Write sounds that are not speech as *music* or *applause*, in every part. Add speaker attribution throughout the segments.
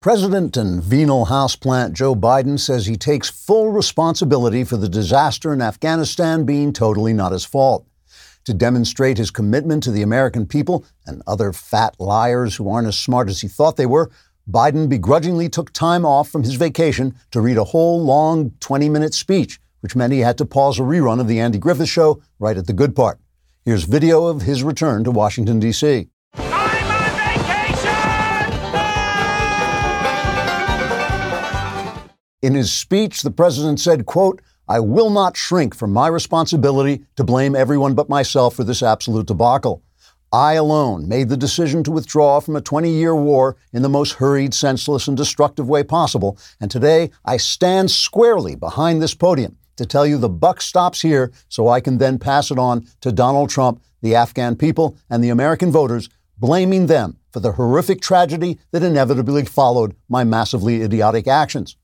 Speaker 1: President and venal houseplant Joe Biden says he takes full responsibility for the disaster in Afghanistan being totally not his fault. To demonstrate his commitment to the American people and other fat liars who aren't as smart as he thought they were, Biden begrudgingly took time off from his vacation to read a whole long 20 minute speech, which meant he had to pause a rerun of The Andy Griffith Show right at the good part. Here's video of his return to Washington, D.C. In his speech, the president said, quote, I will not shrink from my responsibility to blame everyone but myself for this absolute debacle. I alone made the decision to withdraw from a 20 year war in the most hurried, senseless, and destructive way possible, and today I stand squarely behind this podium to tell you the buck stops here so I can then pass it on to Donald Trump, the Afghan people, and the American voters, blaming them for the horrific tragedy that inevitably followed my massively idiotic actions.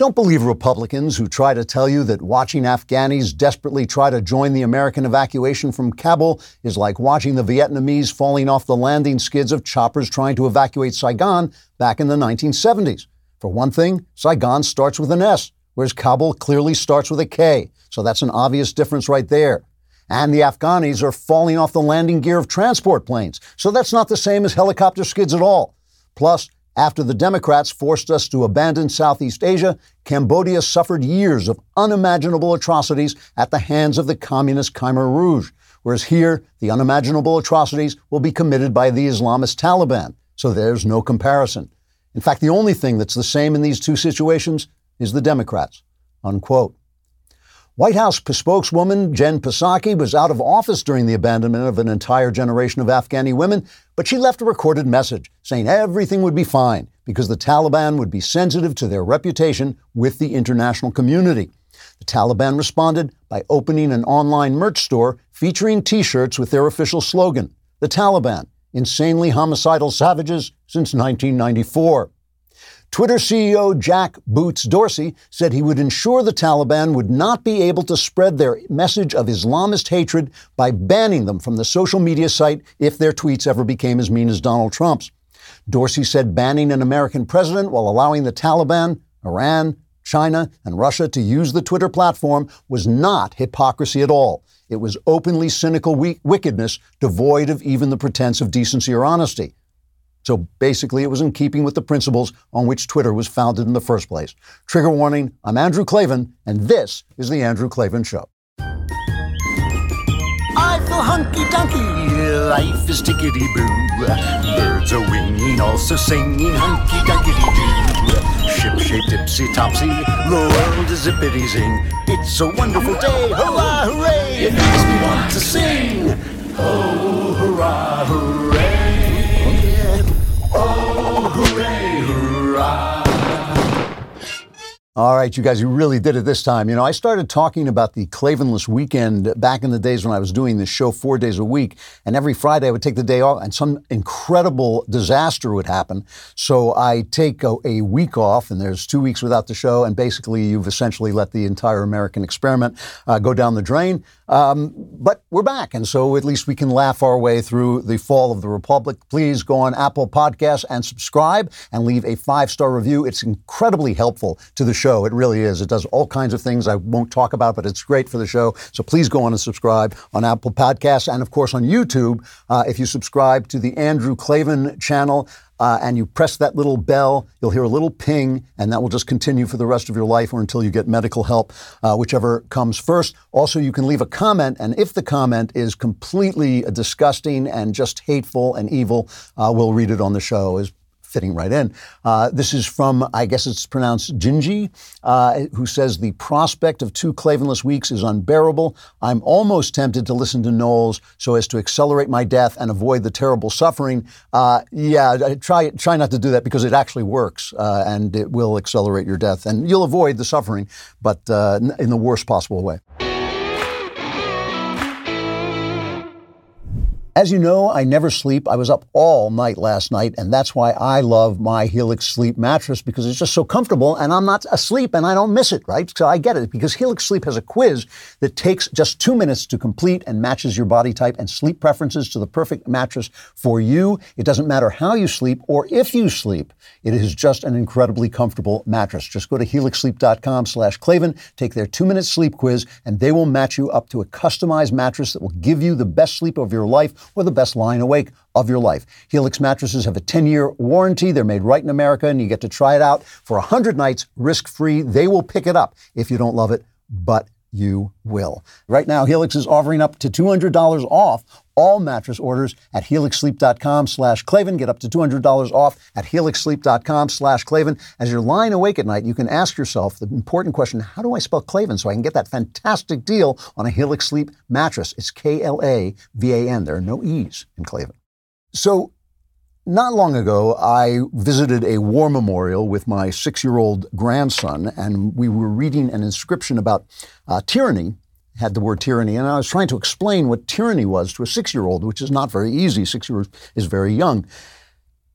Speaker 1: Don't believe Republicans who try to tell you that watching Afghanis desperately try to join the American evacuation from Kabul is like watching the Vietnamese falling off the landing skids of choppers trying to evacuate Saigon back in the 1970s. For one thing, Saigon starts with an S, whereas Kabul clearly starts with a K, so that's an obvious difference right there. And the Afghanis are falling off the landing gear of transport planes, so that's not the same as helicopter skids at all. Plus, after the Democrats forced us to abandon Southeast Asia, Cambodia suffered years of unimaginable atrocities at the hands of the communist Khmer Rouge, whereas here, the unimaginable atrocities will be committed by the Islamist Taliban. So there's no comparison. In fact, the only thing that's the same in these two situations is the Democrats. Unquote. White House spokeswoman Jen Psaki was out of office during the abandonment of an entire generation of Afghani women, but she left a recorded message saying everything would be fine because the Taliban would be sensitive to their reputation with the international community. The Taliban responded by opening an online merch store featuring t shirts with their official slogan The Taliban, insanely homicidal savages since 1994. Twitter CEO Jack Boots Dorsey said he would ensure the Taliban would not be able to spread their message of Islamist hatred by banning them from the social media site if their tweets ever became as mean as Donald Trump's. Dorsey said banning an American president while allowing the Taliban, Iran, China, and Russia to use the Twitter platform was not hypocrisy at all. It was openly cynical wickedness devoid of even the pretense of decency or honesty. So basically, it was in keeping with the principles on which Twitter was founded in the first place. Trigger warning I'm Andrew Klavan, and this is The Andrew Klavan Show.
Speaker 2: I feel hunky dunky, life is tickety boo. Birds are winging, also singing hunky dunky doo. Ship shape tipsy topsy, the world is zippity zing. It's a wonderful day, hurrah, hooray! It makes me want to sing.
Speaker 1: All right, you guys, you really did it this time. You know, I started talking about the Klavanless weekend back in the days when I was doing this show four days a week, and every Friday I would take the day off, and some incredible disaster would happen. So I take a, a week off, and there's two weeks without the show, and basically you've essentially let the entire American experiment uh, go down the drain. Um, but we're back, and so at least we can laugh our way through the fall of the Republic. Please go on Apple Podcasts and subscribe and leave a five star review. It's incredibly helpful to the show. It really is. It does all kinds of things I won't talk about, but it's great for the show. So please go on and subscribe on Apple Podcasts and, of course, on YouTube. Uh, if you subscribe to the Andrew Klavan channel, uh, and you press that little bell, you'll hear a little ping, and that will just continue for the rest of your life or until you get medical help, uh, whichever comes first. Also, you can leave a comment, and if the comment is completely disgusting and just hateful and evil, uh, we'll read it on the show as fitting right in. Uh, this is from, I guess it's pronounced Gingy, uh, who says the prospect of two Klavanless weeks is unbearable. I'm almost tempted to listen to Knowles so as to accelerate my death and avoid the terrible suffering. Uh, yeah, try try not to do that because it actually works uh, and it will accelerate your death and you'll avoid the suffering, but uh, in the worst possible way. As you know, I never sleep. I was up all night last night, and that's why I love my Helix Sleep mattress because it's just so comfortable and I'm not asleep and I don't miss it, right? So I get it because Helix Sleep has a quiz that takes just two minutes to complete and matches your body type and sleep preferences to the perfect mattress for you. It doesn't matter how you sleep or if you sleep. It is just an incredibly comfortable mattress. Just go to helixsleep.com slash Klavan, take their two minute sleep quiz, and they will match you up to a customized mattress that will give you the best sleep of your life or the best lying awake of your life. Helix mattresses have a 10 year warranty. They're made right in America, and you get to try it out for 100 nights risk free. They will pick it up if you don't love it, but you will. Right now, Helix is offering up to $200 off all mattress orders at helixsleep.com slash Klavan. Get up to $200 off at helixsleep.com slash Klavan. As you're lying awake at night, you can ask yourself the important question, how do I spell Klavan so I can get that fantastic deal on a Helix Sleep mattress? It's K-L-A-V-A-N. There are no E's in Klavan. So not long ago, I visited a war memorial with my six year old grandson, and we were reading an inscription about uh, tyranny, had the word tyranny, and I was trying to explain what tyranny was to a six year old, which is not very easy. Six years is very young.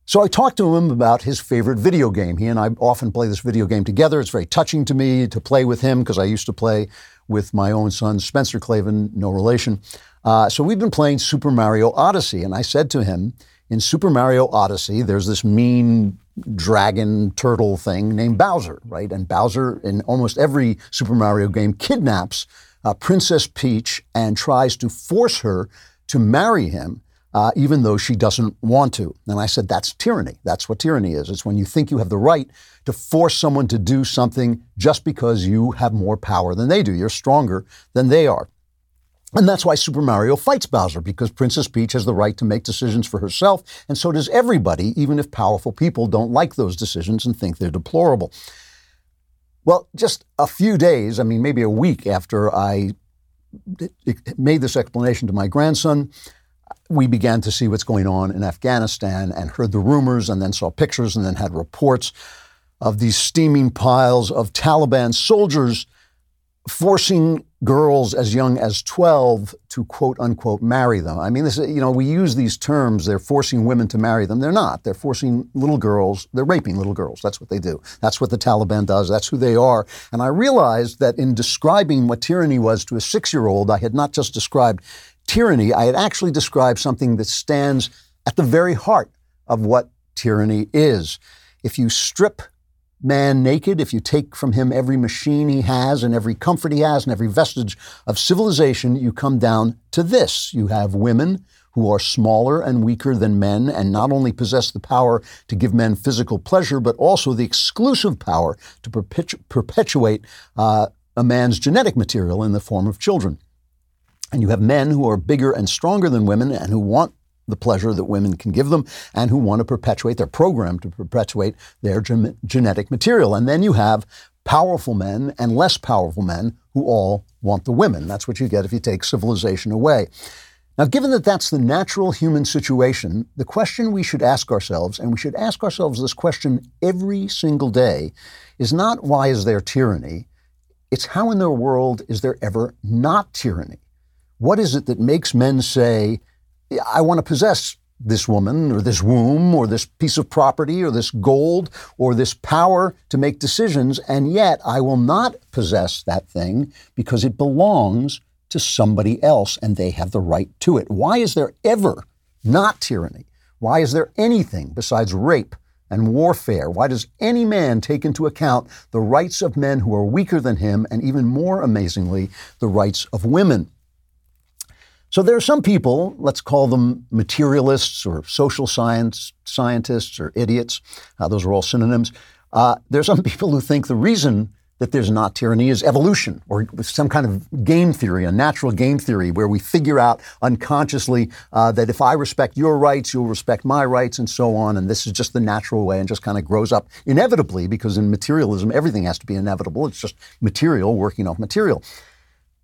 Speaker 1: So I talked to him about his favorite video game. He and I often play this video game together. It's very touching to me to play with him because I used to play with my own son, Spencer Klavan, no relation. Uh, so we've been playing Super Mario Odyssey, and I said to him, in Super Mario Odyssey, there's this mean dragon turtle thing named Bowser, right? And Bowser, in almost every Super Mario game, kidnaps uh, Princess Peach and tries to force her to marry him. Uh, even though she doesn't want to. And I said, that's tyranny. That's what tyranny is. It's when you think you have the right to force someone to do something just because you have more power than they do. You're stronger than they are. And that's why Super Mario fights Bowser, because Princess Peach has the right to make decisions for herself, and so does everybody, even if powerful people don't like those decisions and think they're deplorable. Well, just a few days, I mean, maybe a week after I made this explanation to my grandson, we began to see what's going on in Afghanistan and heard the rumors and then saw pictures and then had reports of these steaming piles of Taliban soldiers forcing girls as young as 12 to quote unquote marry them. I mean, this you know, we use these terms, they're forcing women to marry them. They're not. They're forcing little girls, they're raping little girls. That's what they do. That's what the Taliban does. That's who they are. And I realized that in describing what tyranny was to a six year old, I had not just described tyranny, I had actually described something that stands at the very heart of what tyranny is. If you strip man naked, if you take from him every machine he has and every comfort he has and every vestige of civilization, you come down to this. You have women who are smaller and weaker than men and not only possess the power to give men physical pleasure, but also the exclusive power to perpetu- perpetuate uh, a man's genetic material in the form of children. And you have men who are bigger and stronger than women and who want the pleasure that women can give them and who want to perpetuate, their program to perpetuate their gen- genetic material. And then you have powerful men and less powerful men who all want the women. That's what you get if you take civilization away. Now, given that that's the natural human situation, the question we should ask ourselves, and we should ask ourselves this question every single day, is not why is there tyranny? It's how in the world is there ever not tyranny? What is it that makes men say, I want to possess this woman or this womb or this piece of property or this gold or this power to make decisions, and yet I will not possess that thing because it belongs to somebody else and they have the right to it. Why is there ever not tyranny? Why is there anything besides rape and warfare? Why does any man take into account the rights of men who are weaker than him and even more amazingly, the rights of women? So there are some people, let's call them materialists or social science scientists or idiots. Uh, those are all synonyms. Uh, there are some *laughs* people who think the reason that there's not tyranny is evolution or some kind of game theory, a natural game theory where we figure out unconsciously uh, that if I respect your rights, you'll respect my rights and so on. And this is just the natural way and just kind of grows up inevitably because in materialism, everything has to be inevitable. It's just material working off material.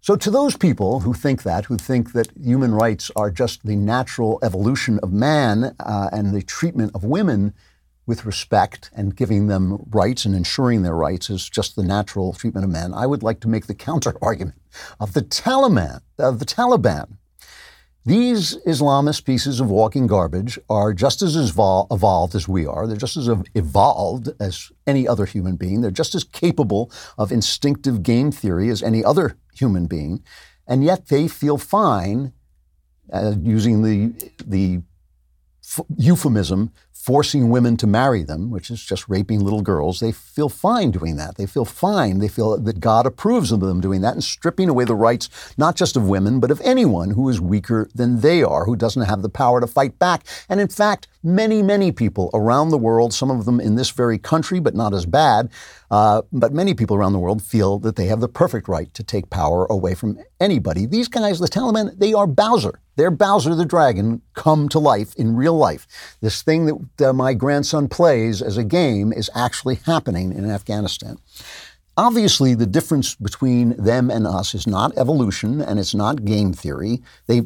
Speaker 1: So, to those people who think that, who think that human rights are just the natural evolution of man uh, and the treatment of women with respect and giving them rights and ensuring their rights is just the natural treatment of men, I would like to make the counter argument of the Taliban, of the Taliban. These Islamist pieces of walking garbage are just as evol- evolved as we are. They're just as evolved as any other human being. They're just as capable of instinctive game theory as any other human being. And yet they feel fine uh, using the, the f- euphemism forcing women to marry them, which is just raping little girls, they feel fine doing that. They feel fine. They feel that God approves of them doing that and stripping away the rights, not just of women, but of anyone who is weaker than they are, who doesn't have the power to fight back. And in fact, many, many people around the world, some of them in this very country, but not as bad, uh, but many people around the world feel that they have the perfect right to take power away from anybody. These guys, the Taliban, they are Bowser. They're Bowser the Dragon come to life in real life. This thing that uh, my grandson plays as a game is actually happening in Afghanistan. Obviously, the difference between them and us is not evolution and it's not game theory. They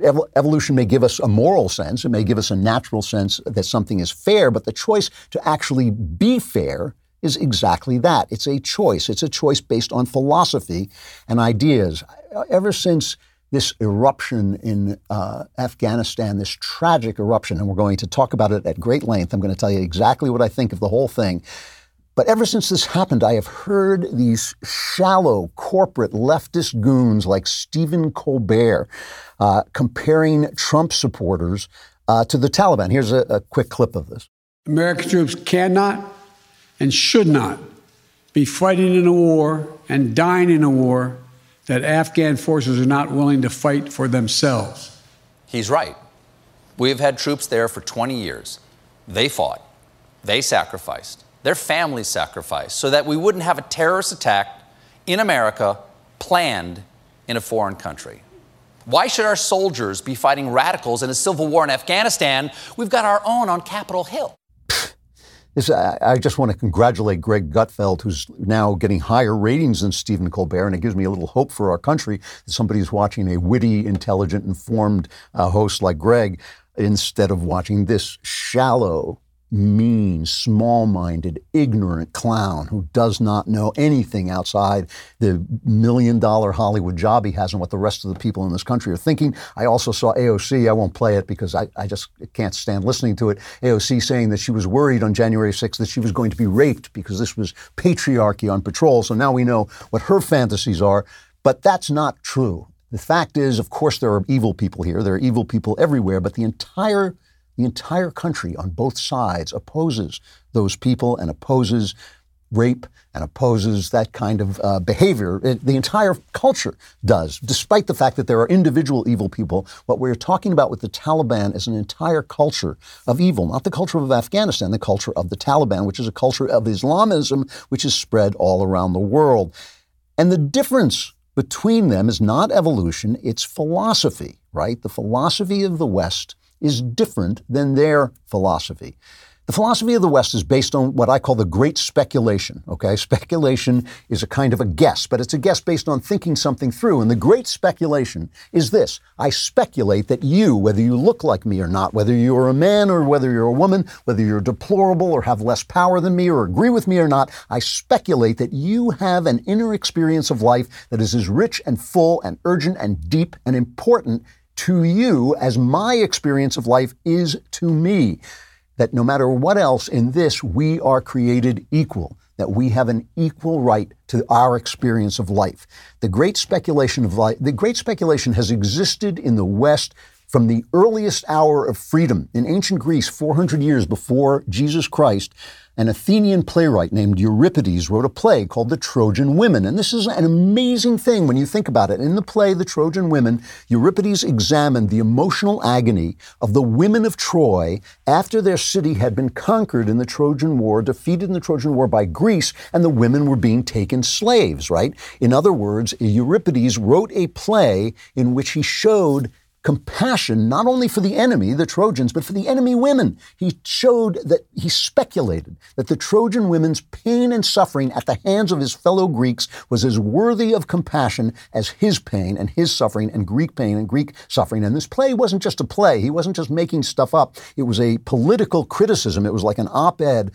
Speaker 1: evolution may give us a moral sense, it may give us a natural sense that something is fair, but the choice to actually be fair is exactly that. It's a choice. It's a choice based on philosophy and ideas. Ever since this eruption in uh, Afghanistan, this tragic eruption, and we're going to talk about it at great length. I'm going to tell you exactly what I think of the whole thing. But ever since this happened, I have heard these shallow corporate leftist goons like Stephen Colbert uh, comparing Trump supporters uh, to the Taliban. Here's a, a quick clip of this.
Speaker 3: American troops cannot and should not be fighting in a war and dying in a war that Afghan forces are not willing to fight for themselves.
Speaker 4: He's right. We have had troops there for 20 years. They fought, they sacrificed, their families sacrificed so that we wouldn't have a terrorist attack in America planned in a foreign country. Why should our soldiers be fighting radicals in a civil war in Afghanistan? We've got our own on Capitol Hill. *sighs*
Speaker 1: This, I just want to congratulate Greg Gutfeld, who's now getting higher ratings than Stephen Colbert, and it gives me a little hope for our country that somebody's watching a witty, intelligent, informed uh, host like Greg instead of watching this shallow, mean, small minded, ignorant clown who does not know anything outside the million dollar Hollywood job he has and what the rest of the people in this country are thinking. I also saw AOC, I won't play it because I, I just can't stand listening to it. AOC saying that she was worried on January 6th that she was going to be raped because this was patriarchy on patrol. So now we know what her fantasies are. But that's not true. The fact is, of course, there are evil people here. There are evil people everywhere, but the entire the entire country on both sides opposes those people and opposes rape and opposes that kind of uh, behavior. It, the entire culture does, despite the fact that there are individual evil people. What we're talking about with the Taliban is an entire culture of evil, not the culture of Afghanistan, the culture of the Taliban, which is a culture of Islamism, which is spread all around the world. And the difference between them is not evolution, it's philosophy, right? The philosophy of the West is different than their philosophy. The philosophy of the West is based on what I call the great speculation. Okay, speculation is a kind of a guess, but it's a guess based on thinking something through. And the great speculation is this I speculate that you, whether you look like me or not, whether you're a man or whether you're a woman, whether you're deplorable or have less power than me or agree with me or not, I speculate that you have an inner experience of life that is as rich and full and urgent and deep and important to you as my experience of life is to me. That no matter what else in this, we are created equal, that we have an equal right to our experience of life. The great speculation of life, the great speculation has existed in the West from the earliest hour of freedom in ancient Greece, 400 years before Jesus Christ an Athenian playwright named Euripides wrote a play called The Trojan Women. And this is an amazing thing when you think about it. In the play, The Trojan Women, Euripides examined the emotional agony of the women of Troy after their city had been conquered in the Trojan War, defeated in the Trojan War by Greece, and the women were being taken slaves, right? In other words, Euripides wrote a play in which he showed compassion not only for the enemy, the Trojans, but for the enemy women. He showed that he speculated that the Trojan women's pain and suffering at the hands of his fellow Greeks was as worthy of compassion as his pain and his suffering and Greek pain and Greek suffering. And this play wasn't just a play. He wasn't just making stuff up. It was a political criticism. It was like an op-ed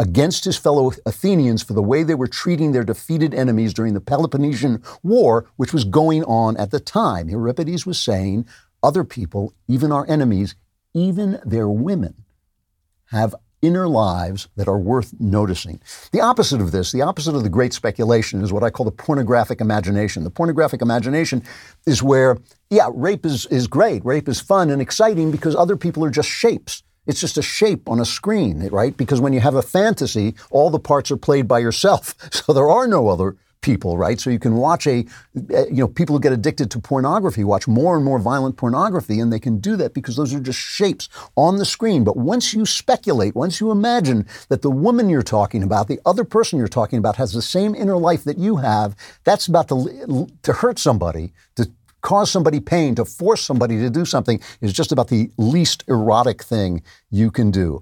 Speaker 1: against his fellow Athenians for the way they were treating their defeated enemies during the Peloponnesian War, which was going on at the time. Euripides was saying, other people, even our enemies, even their women, have inner lives that are worth noticing. The opposite of this, the opposite of the great speculation, is what I call the pornographic imagination. The pornographic imagination is where, yeah, rape is, is great. Rape is fun and exciting because other people are just shapes. It's just a shape on a screen, right? Because when you have a fantasy, all the parts are played by yourself. *laughs* So there are no other people, right? So you can watch a, eh, you know, people who get addicted to pornography watch more and more violent pornography, and they can do that because those are just shapes on the screen. But once you speculate, once you imagine that the woman you're talking about, the other person you're talking about, has the same inner life that you have, that's about to, to hurt somebody, to cause somebody pain, to force somebody to do something is just about the least erotic thing you can do.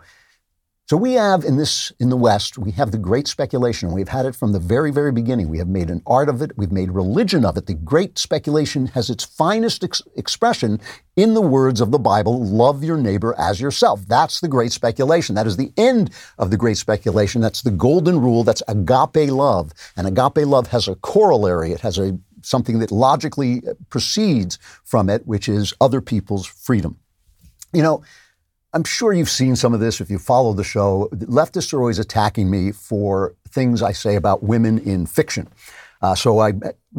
Speaker 1: So we have in this in the West, we have the great speculation. We've had it from the very, very beginning. We have made an art of it. We've made religion of it. The great speculation has its finest ex- expression in the words of the Bible: "Love your neighbor as yourself." That's the great speculation. That is the end of the great speculation. That's the golden rule. That's agape love. And agape love has a corollary. It has a something that logically uh, proceeds from it, which is other people's freedom. You know, I'm sure you've seen some of this if you follow the show. Leftists are always attacking me for things I say about women in fiction. Uh, so I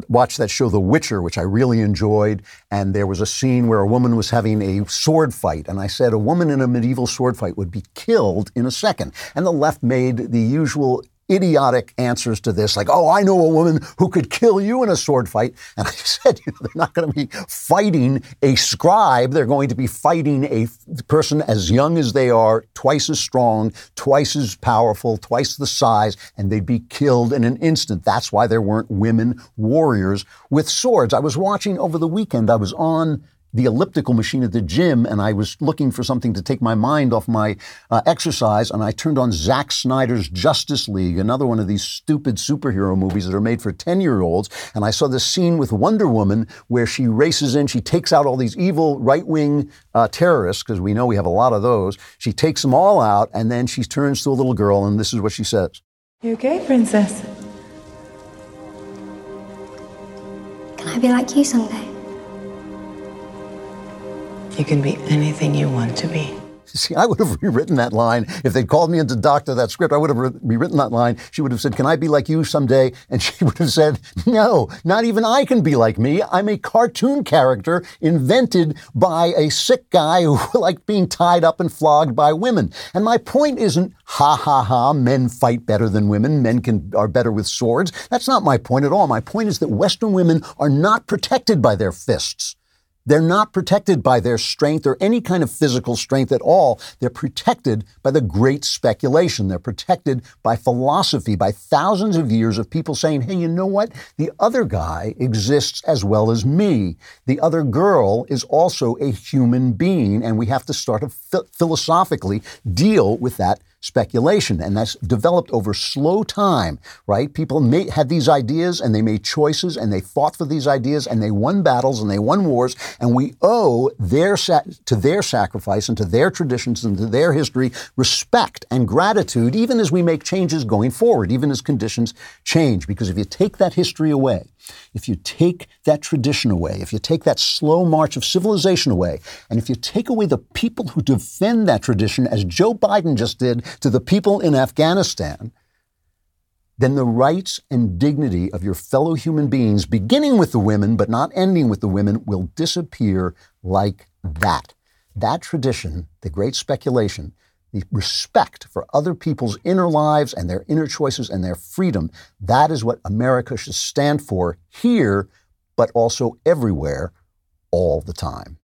Speaker 1: watched that show, The Witcher, which I really enjoyed. And there was a scene where a woman was having a sword fight. And I said, a woman in a medieval sword fight would be killed in a second. And the left made the usual idiotic answers to this, like, oh, I know a woman who could kill you in a sword fight. And I *laughs* said, you know, they're not going to be fighting a scribe. They're going to be fighting a person as young as they are, twice as strong, twice as powerful, twice the size, and they'd be killed in an instant. That's why there weren't women warriors with swords. I was watching over the weekend, I was on the elliptical machine at the gym and I was looking for something to take my mind off my uh, exercise and I turned on Zack Snyder's Justice League, another one of these stupid superhero movies that are made for 10 year olds. And I saw this scene with Wonder Woman where she races in, she takes out all these evil right wing uh, terrorists, because we know we have a lot of those. She takes them all out and then she turns to a little girl and this is what she says.
Speaker 5: You okay, princess?
Speaker 6: Can I be like you someday?
Speaker 5: You can be anything you want to be.
Speaker 1: See, I would have *laughs* rewritten that line. If they'd called me in to doctor that script, I would have re- rewritten that line. She would have said, Can I be like you someday? And *laughs* she would have said, No, not even I can be like me. I'm a cartoon character invented by a sick guy who *laughs* liked being tied up and flogged by women. And my point isn't, ha ha ha, men fight better than women. Men can, are better with swords. That's not my point at all. My point is that Western women are not protected by their fists. They're not protected by their strength or any kind of physical strength at all. They're protected by the great speculation. They're protected by philosophy, by thousands of years of people saying, hey, you know what? The other guy exists as well as me. The other girl is also a human being, and we have to start to philosophically deal with that speculation, and that's developed over slow time, right? People made, had these ideas and they made choices and they fought for these ideas and they won battles and they won wars, and we owe their to their sacrifice and to their traditions and to their history respect and gratitude, even as we make changes going forward, even as conditions change. Because if you take that history away, if you take that tradition away, if you take that slow march of civilization away, and if you take away the people who defend that tradition, as Joe Biden just did to the people in Afghanistan, then the rights and dignity of your fellow human beings, beginning with the women but not ending with the women, will disappear like that. That tradition, the great speculation, the respect for other people's inner lives and their inner choices and their freedom. That is what America should stand for here, but also everywhere, all the time.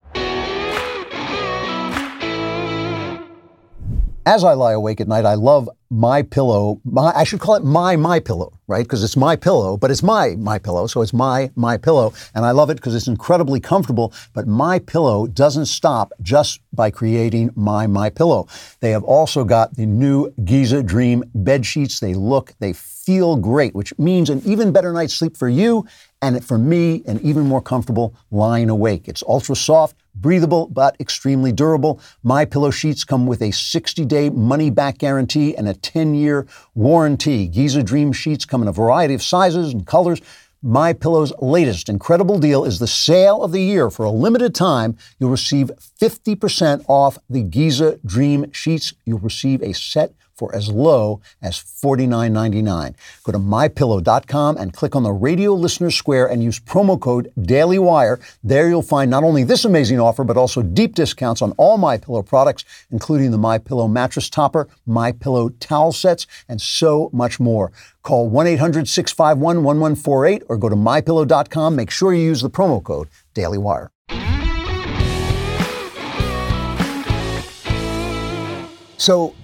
Speaker 1: As I lie awake at night, I love my pillow. My, I should call it my my pillow, right? Because it's my pillow, but it's my my pillow, so it's my my pillow, and I love it because it's incredibly comfortable. But my pillow doesn't stop just by creating my my pillow. They have also got the new Giza Dream bed sheets. They look, they feel great, which means an even better night's sleep for you, and for me, an even more comfortable lying awake. It's ultra soft breathable but extremely durable. My pillow sheets come with a 60-day money-back guarantee and a 10-year warranty. Giza Dream sheets come in a variety of sizes and colors. My Pillow's latest incredible deal is the sale of the year. For a limited time, you'll receive 50% off the Giza Dream Sheets. You'll receive a set for as low as $49.99. Go to mypillow.com and click on the radio listener square and use promo code DailyWire. There you'll find not only this amazing offer, but also deep discounts on all My Pillow products, including the My Pillow mattress topper, My Pillow towel sets, and so much more. Call 1-800-651-1148 or go to mypillow.com. Make sure you use the promo code DailyWire. So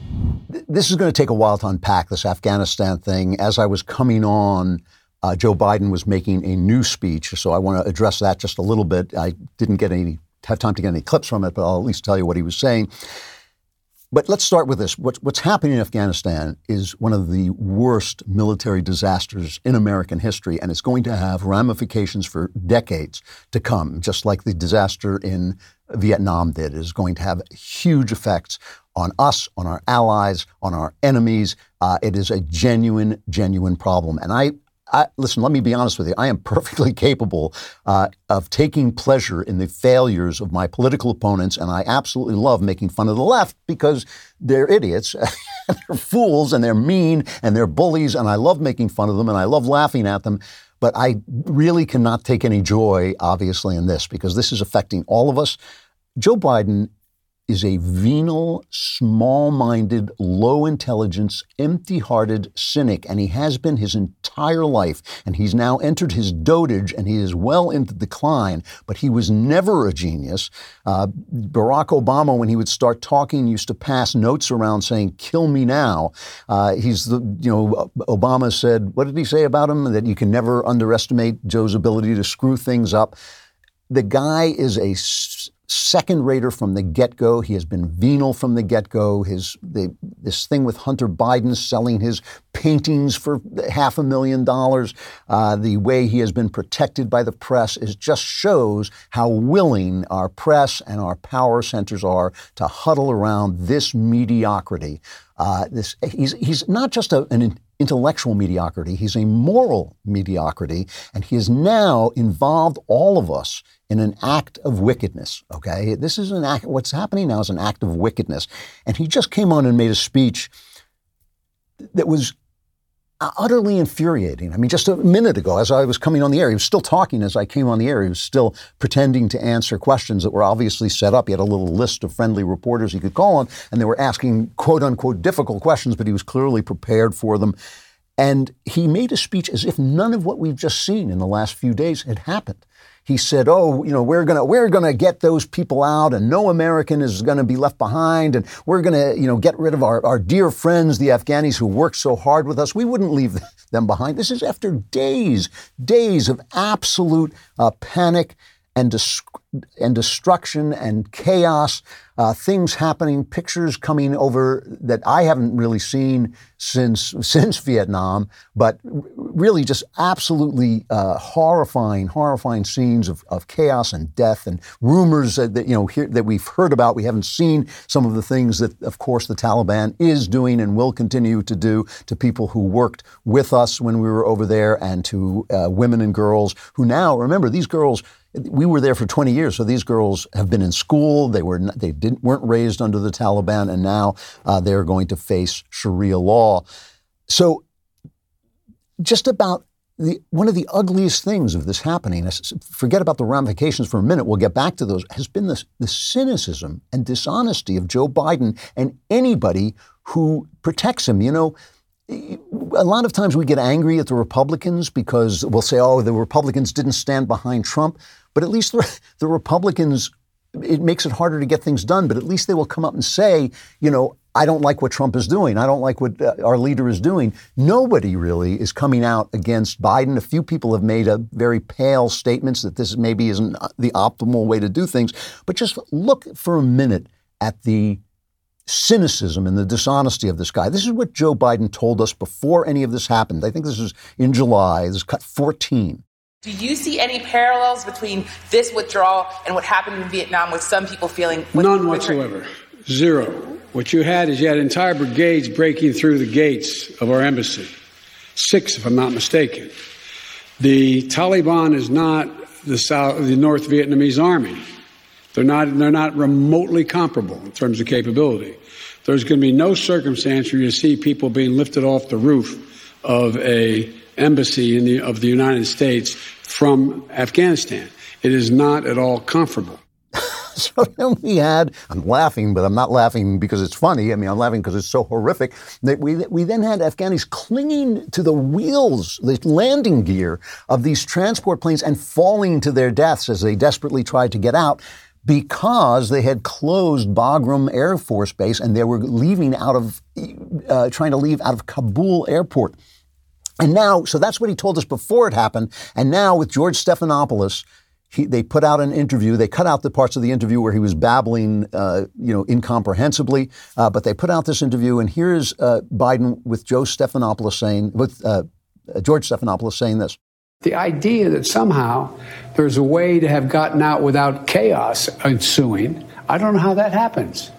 Speaker 1: this is going to take a while to unpack this Afghanistan thing. As I was coming on, uh, Joe Biden was making a new speech, so I want to address that just a little bit. I didn't get any have time to get any clips from it, but I'll at least tell you what he was saying. But let's start with this. What's, what's happening in Afghanistan is one of the worst military disasters in American history, and it's going to have ramifications for decades to come, just like the disaster in Vietnam did. It is going to have huge effects on us, on our allies, on our enemies. Uh, it is a genuine, genuine problem. And I, I, listen, let me be honest with you. I am *laughs* perfectly capable uh, of taking pleasure in the failures of my political opponents, and I absolutely love making fun of the left because they're idiots, *laughs* they're fools, and they're mean, and they're bullies, and I love making fun of them, and I love laughing at them. But I really cannot take any joy, obviously, in this because this is affecting all of us. Joe Biden is a venal, small minded, low intelligence, empty hearted cynic, and he has been his entire life. And he's now entered his dotage and he is well into decline, but he was never a genius. Uh, Barack Obama, when he would start talking, used to pass notes around saying, kill me now. Uh, he's the, you know, Obama said, what did he say about him? That you can never underestimate Joe's ability to screw things up. The guy is a second rater from the get go. He has been venal from the get go. His the, this thing with Hunter Biden selling his paintings for half a million dollars, uh, the way he has been protected by the press, is just shows how willing our press and our power centers are to huddle around this mediocrity. Uh, this he's he's not just a, an intellectual mediocrity. He's a moral mediocrity, and he has now involved all of us in an act of wickedness. Okay, this is an act. What's happening now is an act of wickedness, and he just came on and made a speech that was Uh, utterly infuriating. I mean, just a minute ago, as I was coming on the air, he was still talking as I came on the air. He was still pretending to answer questions that were obviously set up. He had a little list of friendly reporters he could call on, and they were asking quote unquote difficult questions, but he was clearly prepared for them. And he made a speech as if none of what we've just seen in the last few days had happened he said, "Oh, you know, we're gonna we're gonna get those people out, and no American is gonna be left behind, and we're gonna you know get rid of our, our dear friends, the Afghanis who worked so hard with us. We wouldn't leave *laughs* them behind." This is after days, days of absolute uh, panic and dis- and destruction and chaos, uh, things happening, pictures coming over that I haven't really seen since *laughs* since Vietnam, but really just absolutely uh, horrifying, horrifying scenes of, of chaos and death and rumors that, that you know here, that we've heard about. We haven't seen some of the things that, of course, the Taliban is doing and will continue to do to people who worked with us when we were over there and to uh, women and girls who now remember these girls we were there for 20 years, so these girls have been in school. They were they didn't weren't raised under the Taliban, and now uh, they're going to face Sharia law. So, just about the one of the ugliest things of this happening. Forget about the ramifications for a minute. We'll get back to those. Has been the cynicism and dishonesty of Joe Biden and anybody who protects him. You know, a lot of times we get angry at the Republicans because we'll say, oh, the Republicans didn't stand behind Trump. But at least the, the Republicans, it makes it harder to get things done, but at least they will come up and say, you know, I don't like what Trump is doing. I don't like what uh, our leader is doing. Nobody really is coming out against Biden. A few people have made very pale statements that this maybe isn't the optimal way to do things. But just look for a minute at the cynicism and the dishonesty of this guy. This is what Joe Biden told us before any of this happened. I think this is in July. This is cut 14.
Speaker 7: Do you see any parallels between this withdrawal and what happened in Vietnam with some people feeling?
Speaker 3: None whatsoever. Zero. What you had is you had entire brigades breaking through the gates of our embassy. Six, if I'm not mistaken. The Taliban is not the South, the North Vietnamese army. They're not, they're not remotely comparable in terms of capability. There's going to be no circumstance where you see people being lifted off the roof of a embassy the, of the United States from Afghanistan. It is not at all comfortable. *laughs*
Speaker 1: so then we had, I'm laughing, but I'm not laughing because it's funny. I mean, I'm laughing because it's so horrific. That we, we then had Afghanis clinging to the wheels, the landing gear of these transport planes and falling to their deaths as they desperately tried to get out because they had closed Bagram Air Force Base and they were leaving out of, uh, trying to leave out of Kabul Airport. And now, so that's what he told us before it happened. And now with George Stephanopoulos, he, they put out an interview. They cut out the parts of the interview where he was babbling, uh, you know, incomprehensibly. Uh, but they put out this interview, and here's uh, Biden with Joe Stephanopoulos saying, with uh, George Stephanopoulos saying this.
Speaker 3: The idea that somehow there's a way to have gotten out without chaos ensuing, I don't know how that happens.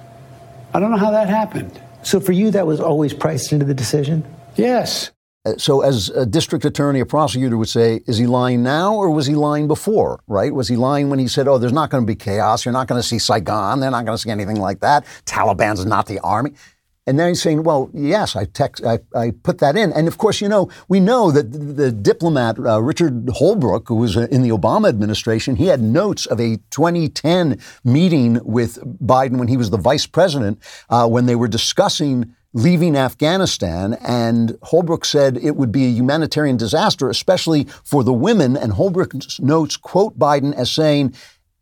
Speaker 3: I don't know how that happened.
Speaker 8: So for you, that was always priced into the decision?
Speaker 3: Yes.
Speaker 1: Uh, so, as a district attorney, a prosecutor would say, is he lying now or was he lying before, right? Was he lying when he said, oh, there's not going to be chaos, you're not going to see Saigon, they're not going to see anything like that, Taliban's not the army? And then he's saying, well, yes, I, text, I, I put that in. And of course, you know, we know that the, the diplomat, uh, Richard Holbrooke, who was uh, in the Obama administration, he had notes of a 2010 meeting with Biden when he was the vice president, uh, when they were discussing leaving Afghanistan. And Holbrooke said it would be a humanitarian disaster, especially for the women. And Holbrooke's notes, quote Biden as saying,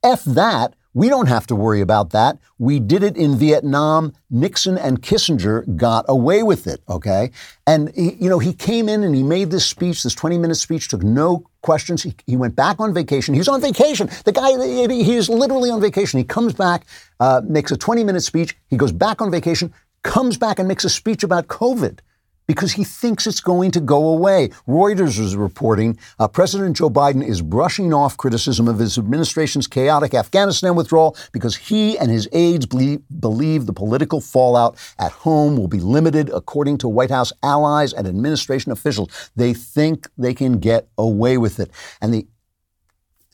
Speaker 1: F that. We don't have to worry about that. We did it in Vietnam. Nixon and Kissinger got away with it, okay? And, he, you know, he came in and he made this speech, this 20 minute speech, took no questions. He, he went back on vacation. He was on vacation. The guy, he is literally on vacation. He comes back, uh, makes a 20 minute speech. He goes back on vacation, comes back and makes a speech about COVID because he thinks it's going to go away. Reuters is reporting uh, President Joe Biden is brushing off criticism of his administration's chaotic Afghanistan withdrawal because he and his aides believe, believe the political fallout at home will be limited, according to White House allies and administration officials. They think they can get away with it. And the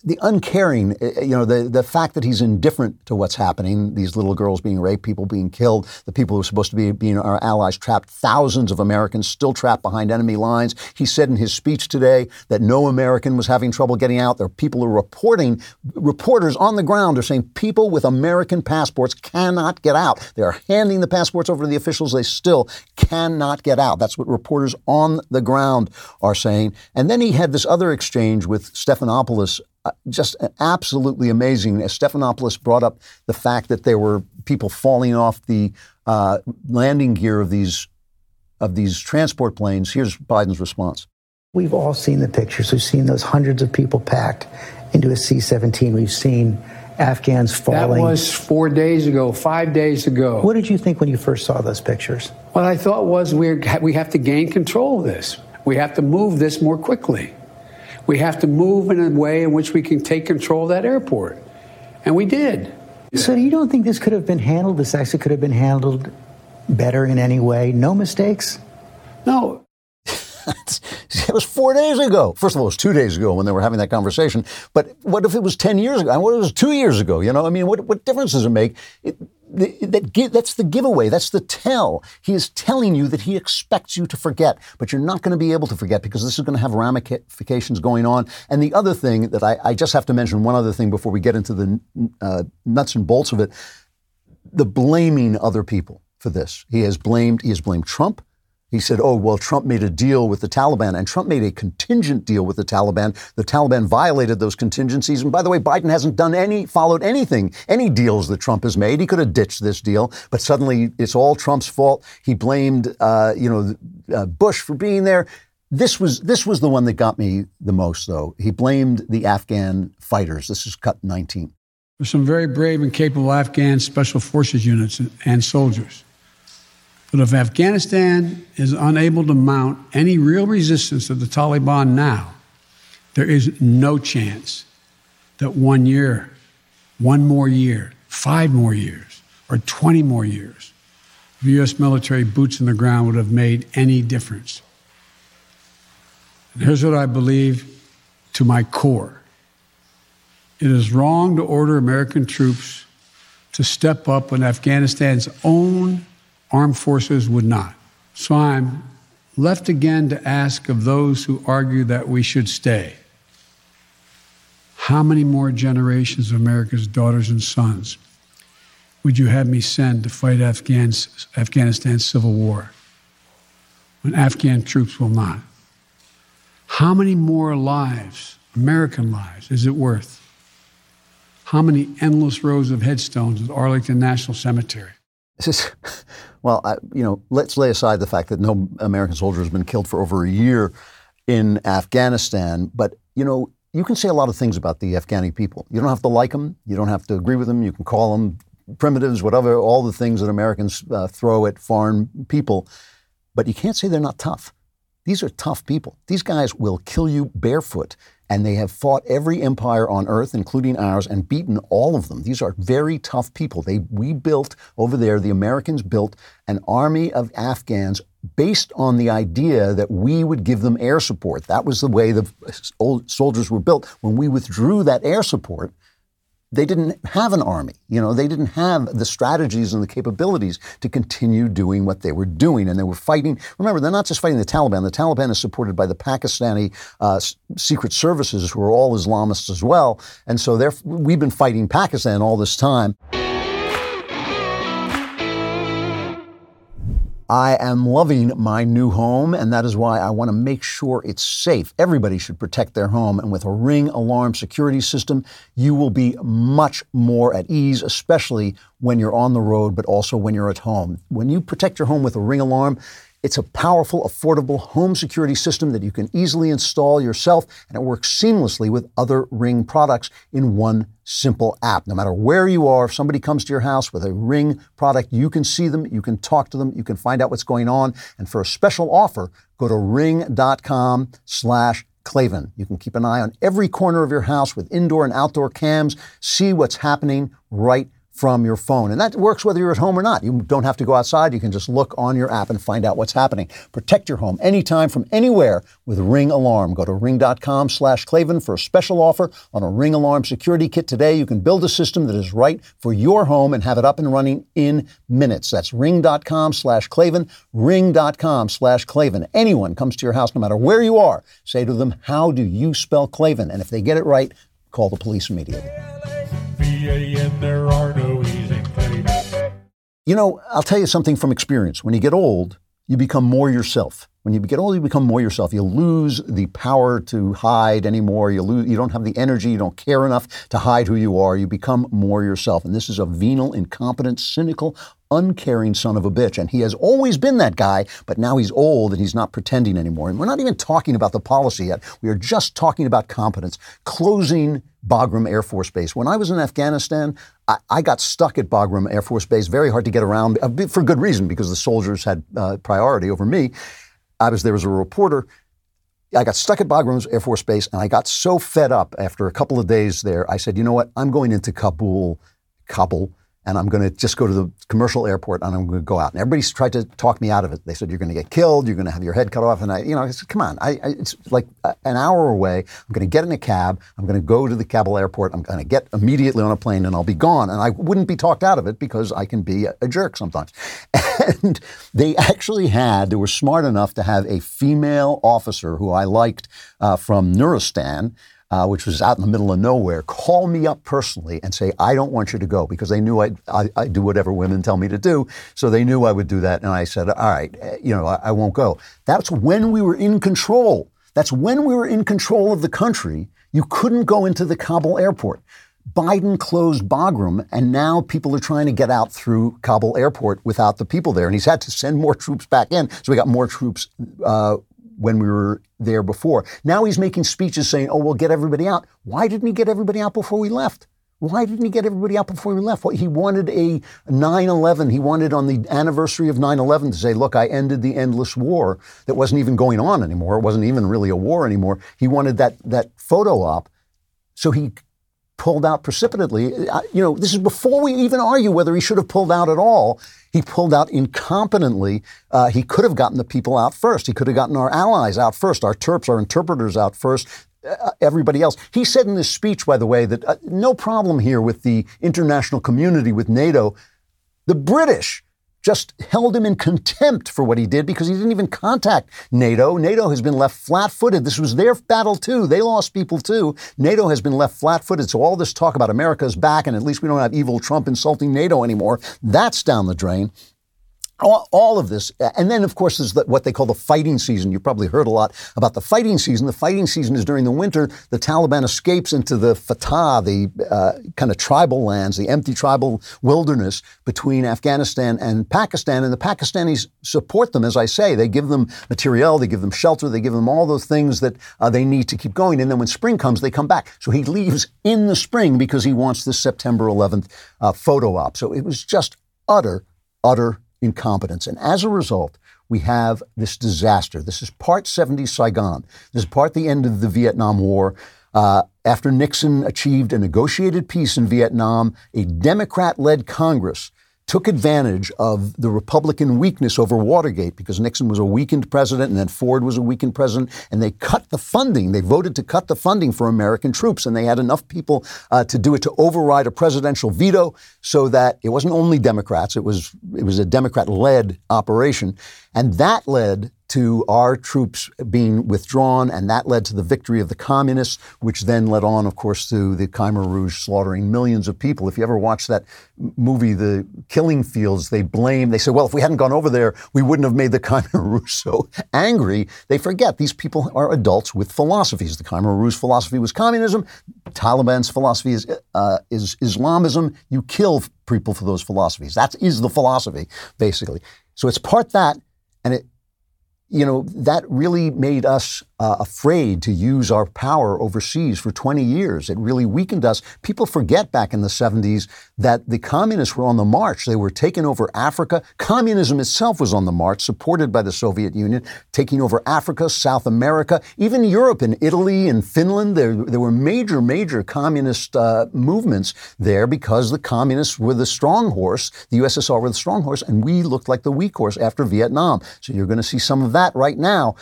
Speaker 1: the uncaring, eh, eh, you know, the, the fact that he's indifferent to what's happening, these little girls being raped, people being killed, the people who are supposed to be being our allies trapped, thousands of Americans still trapped behind enemy lines. He said in his speech today that no American was having trouble getting out. There are people who are reporting, reporters on the ground are saying people with American passports cannot get out. They are handing the passports over to the officials. They still cannot get out. That's what reporters on the ground are saying. And then he had this other exchange with Stephanopoulos just absolutely amazing. As Stephanopoulos brought up the fact that there were people falling off the uh, landing gear of these of these transport planes. Here's Biden's response.
Speaker 8: We've all seen the pictures. We've seen those hundreds of people packed into a C-17. We've seen Afghans falling.
Speaker 3: That was four days ago, five days ago.
Speaker 8: What did you think when you first saw those pictures?
Speaker 3: What I thought was we we have to gain control of this. We have to move this more quickly. We have to move in a way in which we can take control of that airport. And we did.
Speaker 8: So you don't think this could have been handled, this actually could have been handled better in any way? No mistakes?
Speaker 3: No. *laughs*
Speaker 1: it was four days ago. First of all, it was two days ago when they were having that conversation. But what if it was 10 years ago? What if it was two years ago? You know, I mean, what, what difference does it make? It, that, that's the giveaway. That's the tell. He is telling you that he expects you to forget, but you're not going to be able to forget because this is going to have ramifications going on. And the other thing that I, I just have to mention, one other thing before we get into the uh, nuts and bolts of it, the blaming other people for this. He has blamed. He has blamed Trump. He said, oh, well, Trump made a deal with the Taliban, and Trump made a contingent deal with the Taliban. The Taliban violated those contingencies. And by the way, Biden hasn't done any, followed anything, any deals that Trump has made. He could have ditched this deal, but suddenly it's all Trump's fault. He blamed, uh, you know, uh, Bush for being there. This was, this was the one that got me the most, though. He blamed the Afghan fighters. This is cut 19.
Speaker 3: There's some very brave and capable Afghan special forces units and soldiers. But if Afghanistan is unable to mount any real resistance to the Taliban now, there is no chance that one year, one more year, five more years, or 20 more years of U.S. military boots on the ground would have made any difference. And here's what I believe to my core. It is wrong to order American troops to step up when Afghanistan's own armed forces would not. So I'm left again to ask of those who argue that we should stay how many more generations of America's daughters and sons would you have me send to fight Afghans, Afghanistan's civil war when Afghan troops will not? How many more lives, American lives, is it worth? How many endless rows of headstones at Arlington National Cemetery?
Speaker 1: This is, well, I, you know, let's lay aside the fact that no American soldier has been killed for over a year in Afghanistan. But, you know, you can say a lot of things about the Afghani people. You don't have to like them. You don't have to agree with them. You can call them primitives, whatever, all the things that Americans uh, throw at foreign people. But you can't say they're not tough. These are tough people. These guys will kill you barefoot and they have fought every empire on earth, including ours, and beaten all of them. These are very tough people. They, we built over there, the Americans built an army of Afghans based on the idea that we would give them air support. That was the way the old soldiers were built. When we withdrew that air support, they didn't have an army. You know, they didn't have the strategies and the capabilities to continue doing what they were doing. And they were fighting. Remember, they're not just fighting the Taliban. The Taliban is supported by the Pakistani uh, secret services, who are all Islamists as well. And so we've been fighting Pakistan all this time. I am loving my new home, and that is why I want to make sure it's safe. Everybody should protect their home, and with a ring alarm security system, you will be much more at ease, especially when you're on the road, but also when you're at home. When you protect your home with a ring alarm, it's a powerful, affordable home security system that you can easily install yourself, and it works seamlessly with other Ring products in one simple app. No matter where you are, if somebody comes to your house with a Ring product, you can see them, you can talk to them, you can find out what's going on. And for a special offer, go to ring.com slash Klavan. You can keep an eye on every corner of your house with indoor and outdoor cams, see what's happening right from your phone. And that works whether you're at home or not. You don't have to go outside. You can just look on your app and find out what's happening. Protect your home anytime from anywhere with Ring Alarm. Go to ring.com slash Klavan for a special offer on a Ring Alarm security kit today. You can build a system that is right for your home and have it up and running in minutes. That's ring.com slash Klavan, ring.com slash Klavan. Anyone comes to your house, no matter where you are, say to them, how do you spell Klavan? And if they get it right, call the police immediately. You know, I'll tell you something from experience. When you get old, you become more yourself. When you get old, you become more yourself. You lose the power to hide anymore. You lose, you don't have the energy. You don't care enough to hide who you are. You become more yourself. And this is a venal, incompetent, cynical, uncaring son of a bitch. And he has always been that guy, but now he's old and he's not pretending anymore. And we're not even talking about the policy yet. We are just talking about competence, closing Bagram Air Force Base. When I was in Afghanistan, I, I got stuck at Bagram Air Force Base, very hard to get around uh, for good reason because the soldiers had uh, priority over me. I was there as a reporter. I got stuck at Bagram Air Force Base and I got so fed up after a couple of days there. I said, you know what? I'm going into Kabul, Kabul, and I'm going to just go to the commercial airport and I'm going to go out. And everybody's tried to talk me out of it. They said, you're going to get killed. You're going to have your head cut off. And I, you know, I said, come on. I, I, it's like an hour away. I'm going to get in a cab. I'm going to go to the Kabul airport. I'm going to get immediately on a plane and I'll be gone. And I wouldn't be talked out of it because I can be a, a jerk sometimes. *laughs* And they actually had, they were smart enough to have a female officer who I liked uh, from Nuristan uh, which was out in the middle of nowhere, call me up personally and say, I don't want you to go because they knew I'd, I, I do whatever women tell me to do. So they knew I would do that. And I said, all right, eh, you know, I, I won't go. That's when we were in control. That's when we were in control of the country. You couldn't go into the Kabul airport. Biden closed Bagram, and now people are trying to get out through Kabul airport without the people there. And he's had to send more troops back in. So we got more troops uh, when we were there before. Now he's making speeches saying, oh, we'll get everybody out. Why didn't he get everybody out before we left? Why didn't he get everybody out before we left? Well, he wanted a 9 11. He wanted on the anniversary of 9 11 to say, look, I ended the endless war that wasn't even going on anymore. It wasn't even really a war anymore. He wanted that, that photo op. So he pulled out precipitately. You know, this is before we even argue whether he should have pulled out at all. He pulled out incompetently. Uh, he could have gotten the people out first. He could have gotten our allies out first, our Terps, our interpreters out first. uh, everybody else. He said in this speech, by the way, that uh, no problem here with the international community, with NATO. The British just held him in contempt for what he did because he didn't even contact NATO. NATO has been left flat footed. This was their battle too. They lost people too. NATO has been left flat footed. So all this talk about America's back and at least we don't have evil Trump insulting NATO anymore, that's down the drain all, all, of this. And then, of course, there's the, what they call the fighting season. You probably heard a lot about the fighting season. The fighting season is during the winter. The Taliban escapes into the FATA, the uh, kind of tribal lands, the empty tribal wilderness between Afghanistan and Pakistan. And the Pakistanis support them, as I say. They give them materiel, they give them shelter, they give them all those things that uh, they need to keep going. And then when spring comes, they come back. So he leaves in the spring because he wants this September 11th uh, photo op. So it was just utter, utter incompetence. And as a result, we have this disaster. This is part 70 Saigon. This is part the end of the Vietnam War. Uh, after Nixon achieved a negotiated peace in Vietnam, a Democrat led Congress took advantage of the Republican weakness over Watergate because Nixon was a weakened president and then Ford was a weakened president, and they cut the funding. They voted to cut the funding for American troops, and they had enough people uh, to do it to override a presidential veto, so that it wasn't only Democrats; it was it was a Democrat-led operation, and that led to our troops being withdrawn, and that led to the victory of the communists, which then led on, of course, to the Khmer Rouge slaughtering millions of people. If you ever watch that movie, The Killing Fields, they blame, they say, well, if we hadn't gone over there, we wouldn't have made the *laughs* Khmer Rouge so angry. They forget these people are adults with philosophies. The Khmer Rouge philosophy was communism. Taliban's philosophy is, uh, is Islamism. You kill people for those philosophies. That is the philosophy, basically. So it's part that, and it you know, that really made us uh, afraid to use our power overseas for 20 years. It really weakened us. People forget back in the 70s that the communists were on the march. They were taking over Africa. Communism itself was on the march, supported by the Soviet Union, taking over Africa, South America, even Europe and Italy and Finland. There, there were major, major communist uh, movements there because the communists were the strong horse, the USSR were the strong horse, and we looked like the weak horse after Vietnam. So you're going to see some of that right now.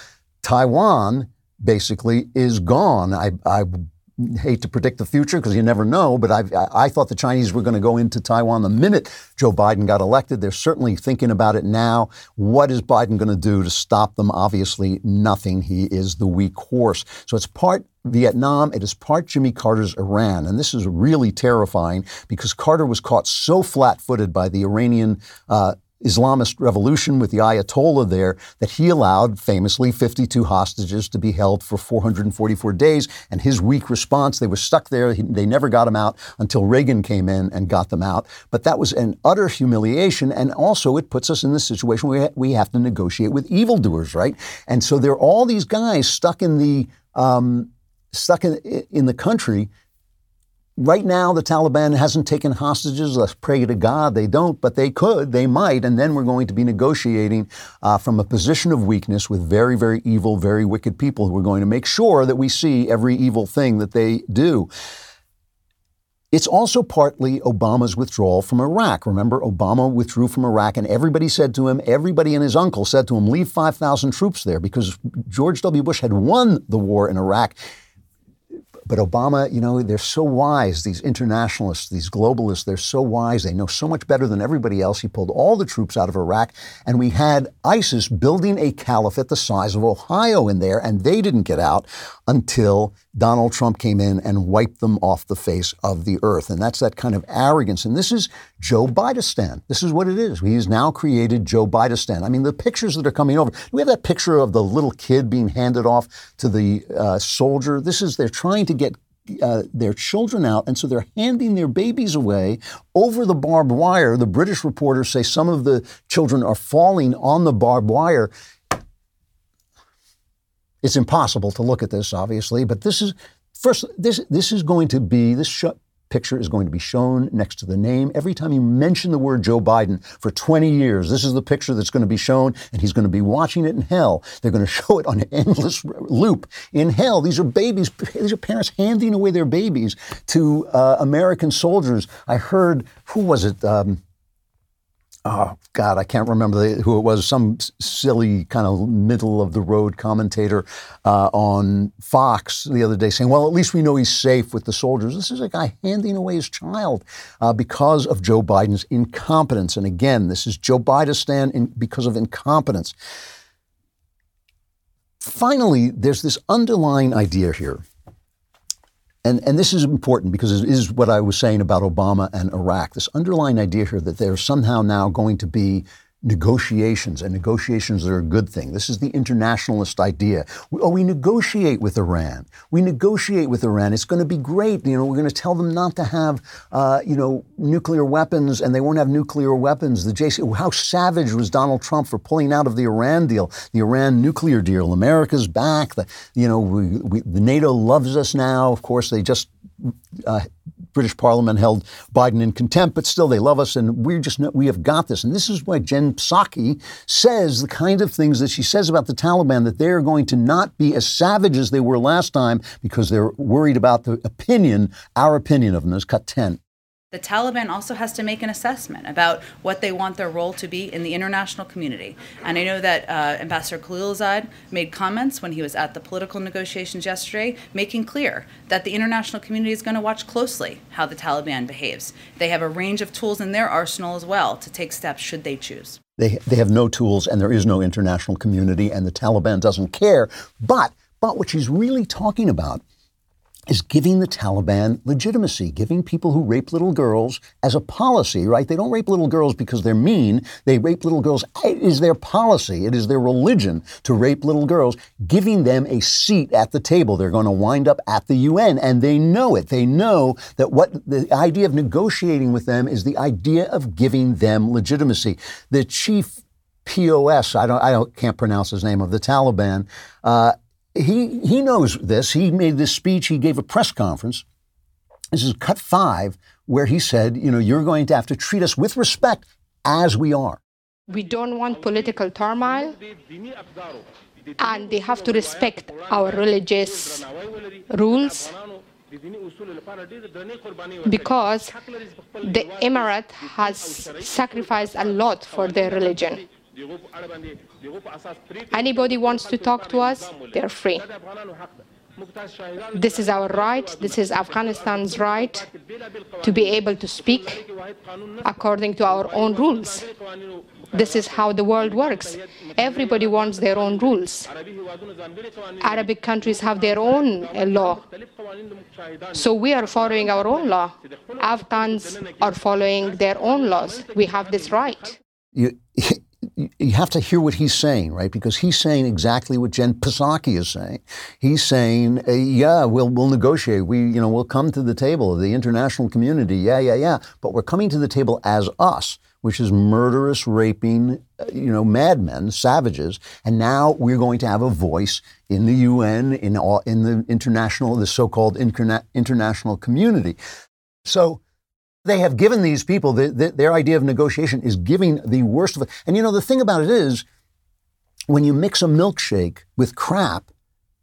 Speaker 1: Taiwan basically is gone. I, I hate to predict the future because you never know, but I've, i thought the Chinese were going to go into Taiwan the minute Joe Biden got elected. They're certainly thinking about it now. What is Biden going to do to stop them? Obviously, nothing. He is the weak horse. So it's part Vietnam, it is part Jimmy Carter's Iran. And this is really terrifying because Carter was caught so flat footed by the Iranian uh, Islamist revolution with the Ayatollah there that he allowed famously 52 hostages to be held for 444 days. And his weak response, they were stuck there. They never got them out until Reagan came in and got them out. But that was an utter humiliation. And also, it puts us in the situation where we have to negotiate with evildoers, right? And so there are all these guys stuck in the um, stuck in, in the country Right now, the Taliban hasn't taken hostages. Let's pray to God they don't, but they could, they might, and then we're going to be negotiating uh, from a position of weakness with very, very evil, very wicked people who are going to make sure that we see every evil thing that they do. It's also partly Obama's withdrawal from Iraq. Remember, Obama withdrew from Iraq, and everybody said to him, everybody and his uncle said to him, leave 5,000 troops there because George W. Bush had won the war in Iraq. But Obama, you know, they're so wise, these internationalists, these globalists, they're so wise. They know so much better than everybody else. He pulled all the troops out of Iraq, and we had ISIS building a caliphate the size of Ohio in there, and they didn't get out until Donald Trump came in and wiped them off the face of the earth. And that's that kind of arrogance. And this is Joe Bidastan. This is what it is. He's now created Joe Bidastan. I mean, the pictures that are coming over. We have that picture of the little kid being handed off to the uh, soldier. This is, they're trying to get uh, their children out, and so they're handing their babies away over the barbed wire. The British reporters say some of the children are falling on the barbed wire. It's impossible to look at this, obviously, but this is first. This this is going to be this sh- picture is going to be shown next to the name every time you mention the word Joe Biden for 20 years. This is the picture that's going to be shown, and he's going to be watching it in hell. They're going *laughs* to show it on an endless loop in hell. These are babies. These are parents handing away their babies to uh, American soldiers. I heard who was it? Um, oh God, I can't remember who it was, some silly kind of middle of the road commentator uh, on Fox the other day saying, well, at least we know he's safe with the soldiers. This is a guy handing away his child uh, because of Joe Biden's incompetence. And again, this is Joe Biden in, because of incompetence. Finally, there's this underlying idea here and, and this is important because it is what I was saying about Obama and Iraq. This underlying idea here that there's somehow now going to be negotiations, and negotiations are a good thing. This is the internationalist idea. We, oh, we negotiate with Iran. We negotiate with Iran. It's going to be great. You know, we're going to tell them not to have, uh, you know, nuclear weapons, and they won't have nuclear weapons. The JC, how savage was Donald Trump for pulling out of the Iran deal, the Iran nuclear deal? America's back. The, you know, we, we, the NATO loves us now. Of course, they just uh, British Parliament held Biden in contempt, but still they love us, and we're just we have got this. And this is why Jen Psaki says the kind of things that she says about the Taliban that they are going to not be as savage as they were last time because they're worried about the opinion, our opinion of them. There's cut ten.
Speaker 9: The Taliban also has to make an assessment about what they want their role to be in the international community. And I know that uh, Ambassador Khalilzad made comments when he was at the political negotiations yesterday, making clear that the international community is going to watch closely how the Taliban behaves. They have a range of tools in their arsenal as well to take steps should they choose.
Speaker 1: They, they have no tools, and there is no international community, and the Taliban doesn't care. But, but what she's really talking about is giving the Taliban legitimacy, giving people who rape little girls as a policy, right? They don't rape little girls because they're mean. They rape little girls. It is their policy. It is their religion to rape little girls, giving them a seat at the table. They're going to wind up at the UN and they know it. They know that what the idea of negotiating with them is the idea of giving them legitimacy. The chief POS, I don't, I don't, can't pronounce his name of the Taliban, uh, he, he knows this. He made this speech, he gave a press conference. This is cut five, where he said, you know, you're going to have to treat us with respect as we are.
Speaker 10: We don't want political turmoil, and they have to respect our religious rules because the emirate has sacrificed a lot for their religion. Anybody wants to talk to us, they're free. This is our right, this is Afghanistan's right to be able to speak according to our own rules. This is how the world works. Everybody wants their own rules. Arabic countries have their own uh, law. So we are following our own law. Afghans are following their own laws. We have this right.
Speaker 1: You, *laughs* you have to hear what he's saying, right? Because he's saying exactly what Jen Psaki is saying. He's saying, uh, "Yeah, we'll we'll negotiate. We, you know, we'll come to the table, of the international community. Yeah, yeah, yeah. But we're coming to the table as us, which is murderous, raping, uh, you know, madmen, savages. And now we're going to have a voice in the UN, in all, in the international, the so-called interna- international community. So." They have given these people the, the, their idea of negotiation is giving the worst of it. And you know, the thing about it is, when you mix a milkshake with crap,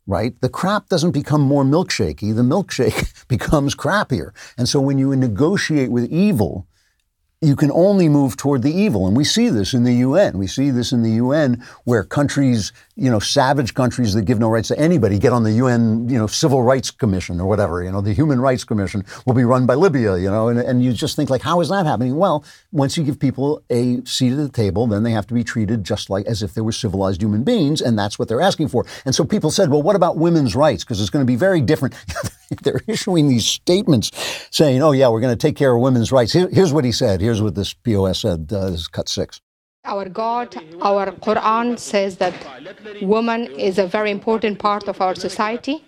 Speaker 1: right, the crap doesn't become more milkshakey. The milkshake *laughs* becomes crappier. And so when you negotiate with evil, you can only move toward the evil. And we see this in the UN. We see this in the UN where countries, you know, savage countries that give no rights to anybody get on the UN, you know, Civil Rights Commission or whatever. You know, the Human Rights Commission will be run by Libya, you know, and, and you just think like, how is that happening? Well, once you give people a seat at the table, then they have to be treated just like as if they were civilized human beings. And that's what they're asking for. And so people said, well, what about women's rights? Because it's going to be very different. *laughs* they're issuing these statements saying, oh, yeah, we're going to take care of women's rights. Here, here's what he said. Here's what this POS said. Uh, this is cut six.
Speaker 10: Our God, our Quran says that woman is a very important part of our society.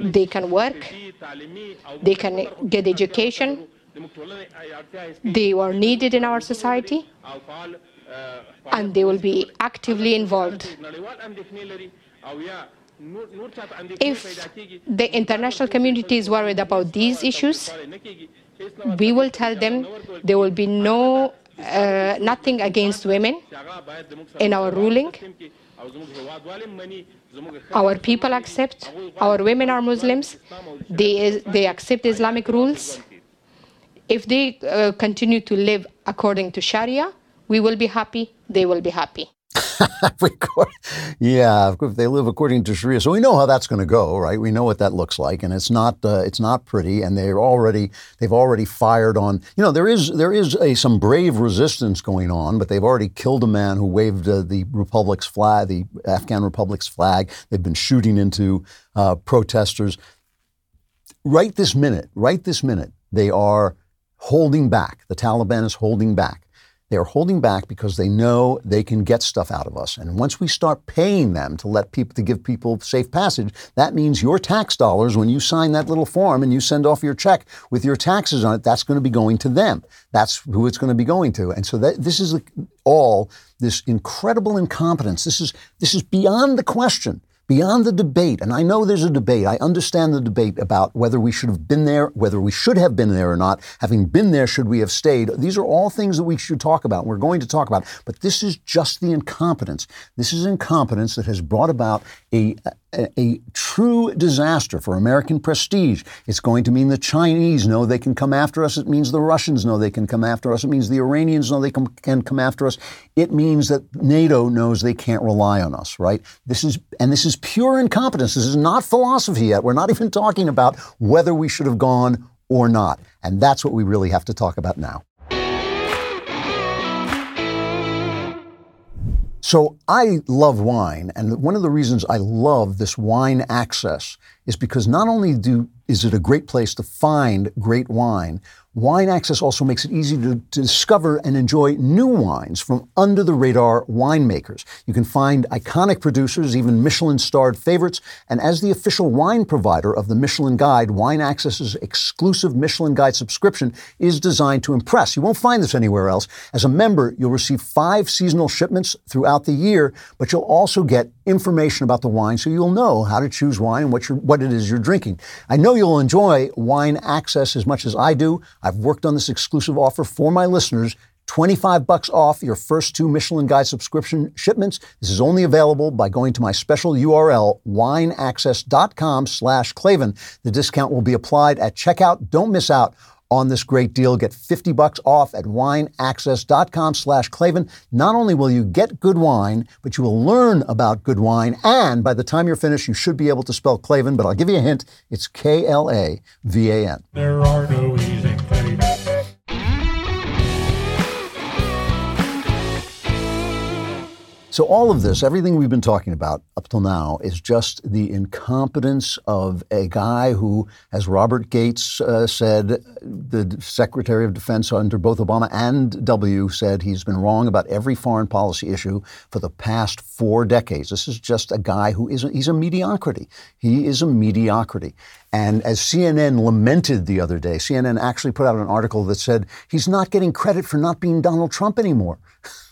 Speaker 10: They can work, they can get education, they are needed in our society, and they will be actively involved. If the international community is worried about these issues, we will tell them there will be no uh, nothing against women in our ruling. Our people accept, our women are Muslims, they, they accept Islamic rules. If they uh, continue to live according to Sharia, We will be happy, they will be happy. *laughs*
Speaker 1: yeah, if they live according to Sharia, so we know how that's going to go, right? We know what that looks like, and it's not uh, it's not pretty. And they're already they've already fired on. You know, there is there is a some brave resistance going on, but they've already killed a man who waved uh, the republic's flag, the Afghan republic's flag. They've been shooting into uh, protesters. Right this minute, right this minute, they are holding back. The Taliban is holding back. They are holding back because they know they can get stuff out of us. And once we start paying them to let people to give people safe passage, that means your tax dollars, when you sign that little form and you send off your check with your taxes on it, that's going to be going to them. That's who it's going to be going to. And so that this is all this incredible incompetence. This is this is beyond the question beyond the debate, and I know there's a debate, I understand the debate about whether we should have been there, whether we should have been there or not. Having been there, should we have stayed? These are all things that we should talk about. We're going to talk about. But this is just the incompetence. This is incompetence that has brought about a, a, a, true disaster for American prestige. It's going to mean the Chinese know they can come after us. It means the Russians know they can come after us. It means the Iranians know they can, can come after us. It means that NATO knows they can't rely on us, right? This is, and this is pure incompetence. This is not philosophy yet. We're not even talking about whether we should have gone or not. And that's what we really have to talk about now. So I love wine, and one of the reasons I love this wine access is because not only do is it a great place to find great wine, Wine Access also makes it easy to, to, discover and enjoy new wines from under the radar winemakers. You can find iconic producers, even Michelin starred favorites. And as the official wine provider of the Michelin Guide, Wine Access's exclusive Michelin Guide subscription is designed to impress. You won't find this anywhere else. As a member, you'll receive five seasonal shipments throughout the year, but you'll also get information about the wine so you'll know how to choose wine and what, what it is you're drinking. I know you'll enjoy Wine Access as much as I do. I've worked on this exclusive offer for my listeners. 25 bucks off your first two Michelin Guide subscription shipments. This is only available by going to my special URL, wineaccess.com slash Klavan. The discount will be applied at checkout. Don't miss out on this great deal. Get 50 bucks off at wineaccess.com slash Klavan. Not only will you get good wine, but you will learn about good wine. And by the time you're finished, you should be able to spell Klavan, but I'll give you a hint. It's K-L-A-V-A-N.
Speaker 11: There are no easy
Speaker 1: So, all of this, everything we've been talking about up till now, is just the incompetence of a guy who, as Robert Gates uh, said, the Secretary of Defense under both Obama and W said he's been wrong about every foreign policy issue for the past four decades. This is just a guy who is a, he's a mediocrity. He is a mediocrity. And as CNN lamented the other day, CNN actually put out an article that said he's not getting credit for not being Donald Trump anymore.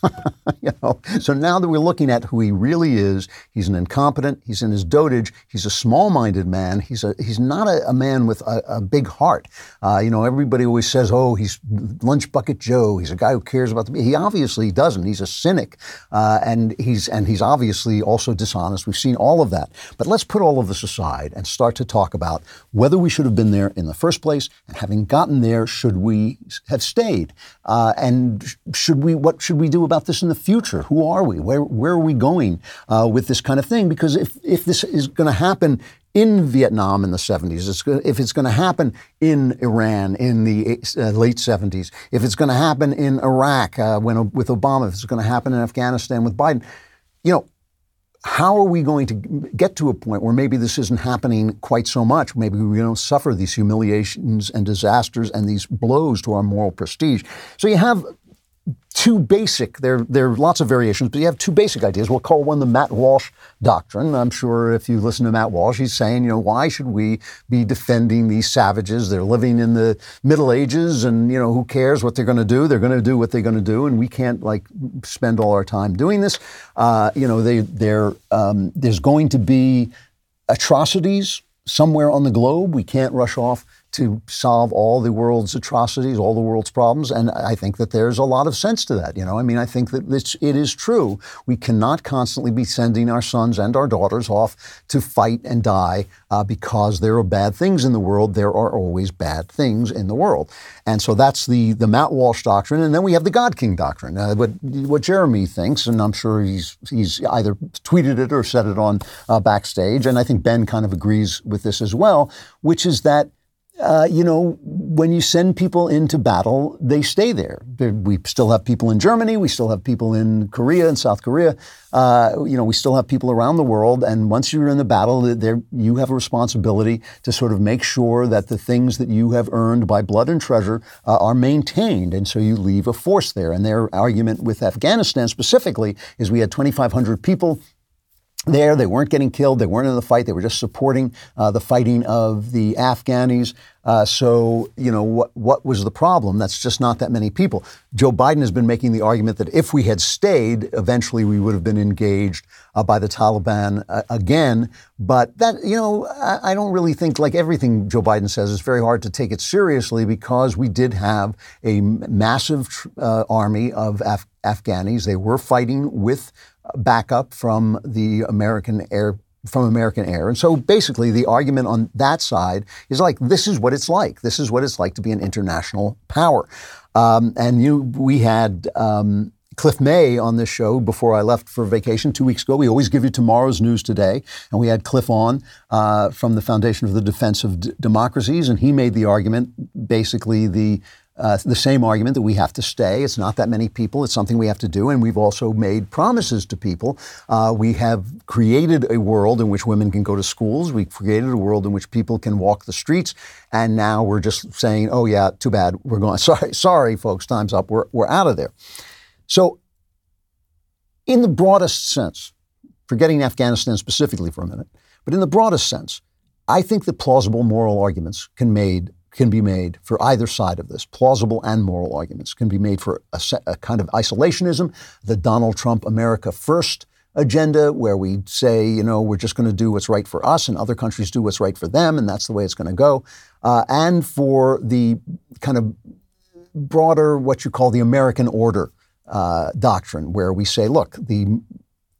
Speaker 1: *laughs* you know, so now that we're looking at who he really is, he's an incompetent. He's in his dotage. He's a small-minded man. He's a he's not a, a man with a, a big heart. Uh, you know, everybody always says, "Oh, he's lunch bucket Joe. He's a guy who cares about the." He obviously doesn't. He's a cynic, uh, and he's and he's obviously also dishonest. We've seen all of that. But let's put all of this aside and start to talk about whether we should have been there in the first place, and having gotten there, should we have stayed? Uh, and should we? What should we do about this in the future? Who are we? Where where are we going uh, with this kind of thing? Because if if this is going to happen in Vietnam in the 70s, it's, if it's going to happen in Iran in the uh, late 70s, if it's going to happen in Iraq uh, when, with Obama, if it's going to happen in Afghanistan with Biden, you know, how are we going to get to a point where maybe this isn't happening quite so much? Maybe we don't suffer these humiliations and disasters and these blows to our moral prestige. So you have two basic, there, there are lots of variations, but you have two basic ideas. We'll call one the Matt Walsh doctrine. I'm sure if you listen to Matt Walsh, he's saying, you know, why should we be defending these savages? They're living in the Middle Ages and, you know, who cares what they're going to do? They're going to do what they're going to do, and we can't, like, spend all our time doing this. Uh, you know, they, they're, um, there's going to be atrocities somewhere on the globe. We can't rush off to solve all the world's atrocities, all the world's problems. And I think that there's a lot of sense to that. You know, I mean, I think that it's, it is true. We cannot constantly be sending our sons and our daughters off to fight and die uh, because there are bad things in the world. There are always bad things in the world. And so that's the, the Matt Walsh doctrine. And then we have the God King doctrine, uh, what, what Jeremy thinks, and I'm sure he's, he's either tweeted it or said it on uh, backstage. And I think Ben kind of agrees with this as well, which is that uh, you know, when you send people into battle, they stay there. We still have people in Germany. We still have people in Korea and South Korea. Uh, you know, we still have people around the world. And once you're in the battle, there you have a responsibility to sort of make sure that the things that you have earned by blood and treasure uh, are maintained. And so you leave a force there. And their argument with Afghanistan specifically is we had 2,500 people there. They weren't getting killed. They weren't in the fight. They were just supporting uh, the fighting of the Afghanis. Uh, so, you know, what, what was the problem? That's just not that many people. Joe Biden has been making the argument that if we had stayed, eventually we would have been engaged uh, by the Taliban uh, again. But that, you know, I, I, don't really think, like everything Joe Biden says, it's very hard to take it seriously because we did have a massive uh, army of Af- Afghanis. They were fighting with backup from the American air from American Air. And so basically the argument on that side is like this is what it's like. This is what it's like to be an international power. Um, and you we had um, Cliff May on this show before I left for vacation two weeks ago. We always give you tomorrow's news today. And we had Cliff on uh, from the Foundation for the Defense of D- Democracies, and he made the argument basically the uh, the same argument that we have to stay. It's not that many people. It's something we have to do. And we've also made promises to people. Uh, we have created a world in which women can go to schools. We've created a world in which people can walk the streets. And now we're just saying, oh, yeah, too bad. We're going. *laughs* Sorry, sorry, folks, time's up. We're, we're out of there. So, in the broadest sense, forgetting Afghanistan specifically for a minute, but in the broadest sense, I think that plausible moral arguments can made can be made for either side of this. Plausible and moral arguments can be made for a, a kind of isolationism, the Donald Trump America First agenda, where we say, you know, we're just going to do what's right for us and other countries do what's right for them, and that's the way it's going to go. Uh, and for the kind of broader, what you call the American order uh, doctrine, where we say, look, the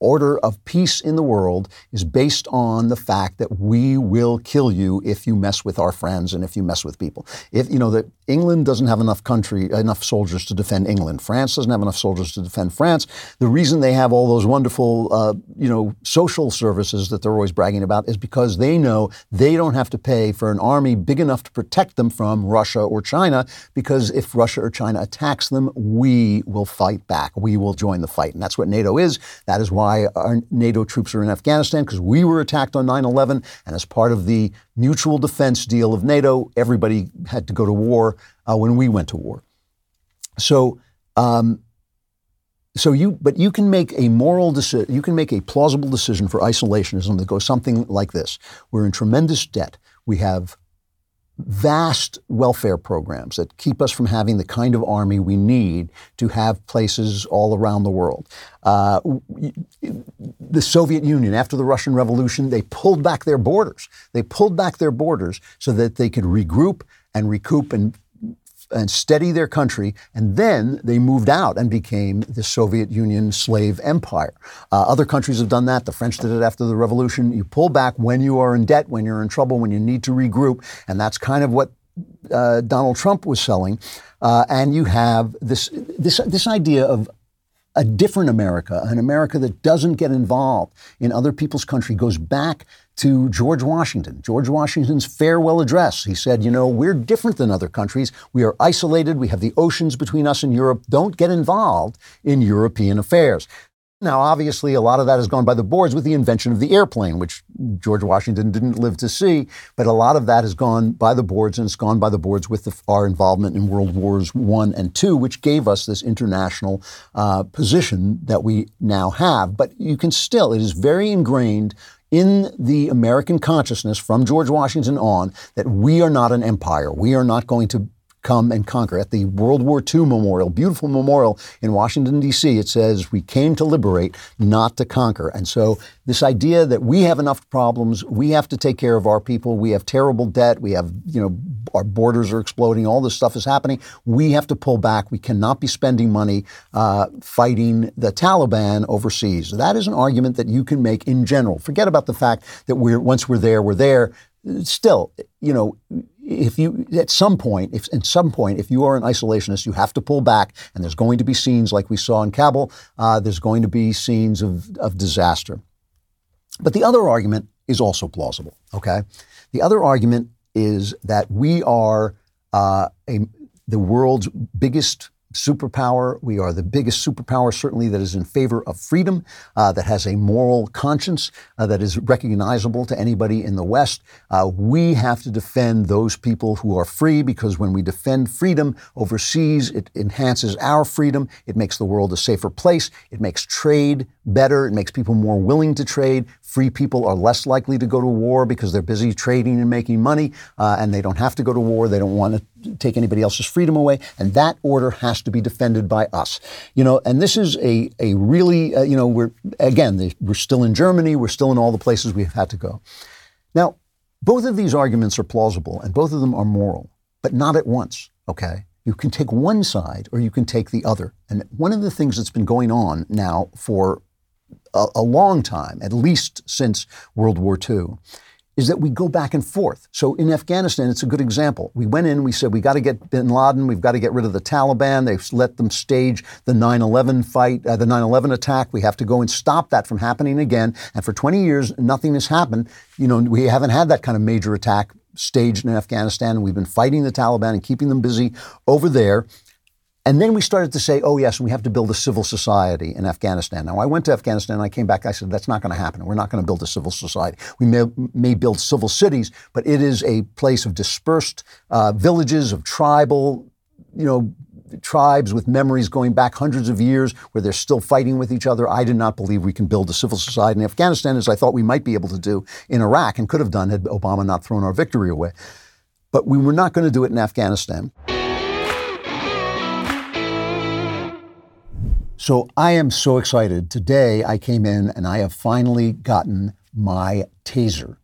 Speaker 1: order of peace in the world is based on the fact that we will kill you if you mess with our friends and if you mess with people. If you know that England doesn't have enough country enough soldiers to defend England, France doesn't have enough soldiers to defend France. The reason they have all those wonderful uh, you know social services that they're always bragging about is because they know they don't have to pay for an army big enough to protect them from Russia or China because if Russia or China attacks them, we will fight back. We will join the fight. And that's what NATO is. That is why why our NATO troops are in Afghanistan, because we were attacked on 9 11. And as part of the mutual defense deal of NATO, everybody had to go to war uh, when we went to war. So, um, so you, but you can make a moral decision, you can make a plausible decision for isolationism that goes something like this. We're in tremendous debt. We have vast welfare programs that keep us from having the kind of army we need to have places all around the world. Uh, the Soviet Union, after the Russian Revolution, they pulled back their borders. They pulled back their borders so that they could regroup and recoup and and steady their country, and then they moved out and became the Soviet Union slave empire. Uh, other countries have done that. The French did it after the revolution. You pull back when you are in debt, when you're in trouble, when you need to regroup, and that's kind of what uh, Donald Trump was selling. Uh, and you have this this this idea of a different America, an America that doesn't get involved in other people's country, goes back to George Washington. George Washington's farewell address. He said, You know, we're different than other countries. We are isolated. We have the oceans between us and Europe. Don't get involved in European affairs. Now, obviously, a lot of that has gone by the boards with the invention of the airplane, which George Washington didn't live to see. But a lot of that has gone by the boards, and it's gone by the boards with the, our involvement in World Wars One and Two, which gave us this international uh, position that we now have. But you can still, it is very ingrained in the American consciousness from George Washington on that we are not an empire. We are not going to come and conquer. At the World War II memorial, beautiful memorial in Washington, D.C., it says, We came to liberate, not to conquer. And so, this idea that we have enough problems, we have to take care of our people, we have terrible debt, we have, you know, our borders are exploding, all this stuff is happening. We have to pull back. We cannot be spending money uh, fighting the Taliban overseas. That is an argument that you can make in general. Forget about the fact that we're once we're there, we're there. Still, you know, if you at some point, if at some point, if you are an isolationist, you have to pull back, and there's going to be scenes like we saw in Kabul. Uh, there's going to be scenes of, of disaster. But the other argument is also plausible. Okay, the other argument is that we are uh, a, the world's biggest superpower. We are the biggest superpower, certainly, that is in favor of freedom, uh, that has a moral conscience, uh, that is recognizable to anybody in the West. Uh, we have to defend those people who are free because when we defend freedom overseas, it enhances our freedom. It makes the world a safer place. It makes trade better. It makes people more willing to trade. Free people are less likely to go to war because they're busy trading and making money, uh, and they don't have to go to war. They don't want to take anybody else's freedom away, and that order has to be defended by us. You know, and this is a a really uh, you know we're again we're still in Germany, we're still in all the places we've had to go. Now, both of these arguments are plausible, and both of them are moral, but not at once. Okay. You can take one side or you can take the other. And one of the things that's been going on now for a, a long time, at least since World War II, is that we go back and forth. So in Afghanistan, it's a good example. We went in, we said, we got to get bin Laden, we've got to get rid of the Taliban. They've let them stage the 9 11 fight, uh, the 9 11 attack. We have to go and stop that from happening again. And for 20 years, nothing has happened. You know, we haven't had that kind of major attack staged in Afghanistan. We've been fighting the Taliban and keeping them busy over there. And then we started to say, oh, yes, we have to build a civil society in Afghanistan. Now, I went to Afghanistan and I came back. I said, that's not going to happen. We're not going to build a civil society. We may, may build civil cities, but it is a place of dispersed uh, villages, of tribal, you know, tribes with memories going back hundreds of years where they're still fighting with each other. I do not believe we can build a civil society in Afghanistan as I thought we might be able to do in Iraq and could have done had Obama not thrown our victory away. But we were not going to do it in Afghanistan. So I am so excited. Today I came in and I have finally gotten my taser.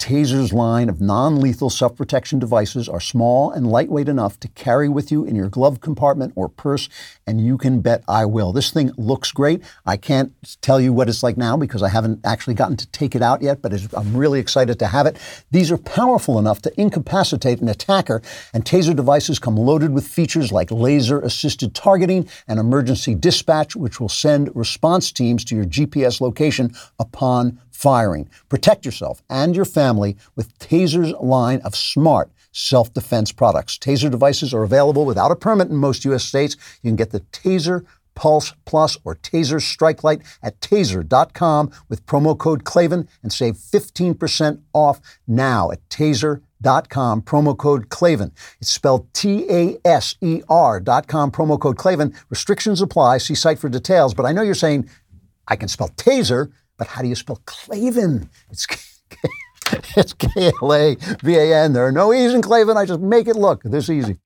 Speaker 1: Taser's line of non lethal self protection devices are small and lightweight enough to carry with you in your glove compartment or purse, and you can bet I will. This thing looks great. I can't tell you what it's like now because I haven't actually gotten to take it out yet, but I'm really excited to have it. These are powerful enough to incapacitate an attacker, and Taser devices come loaded with features like laser assisted targeting and emergency dispatch, which will send response teams to your GPS location upon firing. Protect yourself and your family with Taser's line of smart self defense products. Taser devices are available without a permit in most U.S. states. You can get the Taser Pulse Plus or Taser Strike Light at taser.com with promo code Klavan and save 15% off now at taser.com, promo code Klavan. It's spelled T A S E R dot com, promo code Klavan. Restrictions apply. See site for details. But I know you're saying, I can spell taser. But how do you spell Klavan? It's it's K L A V A N. There are no E's in Klavan. I just make it look this easy.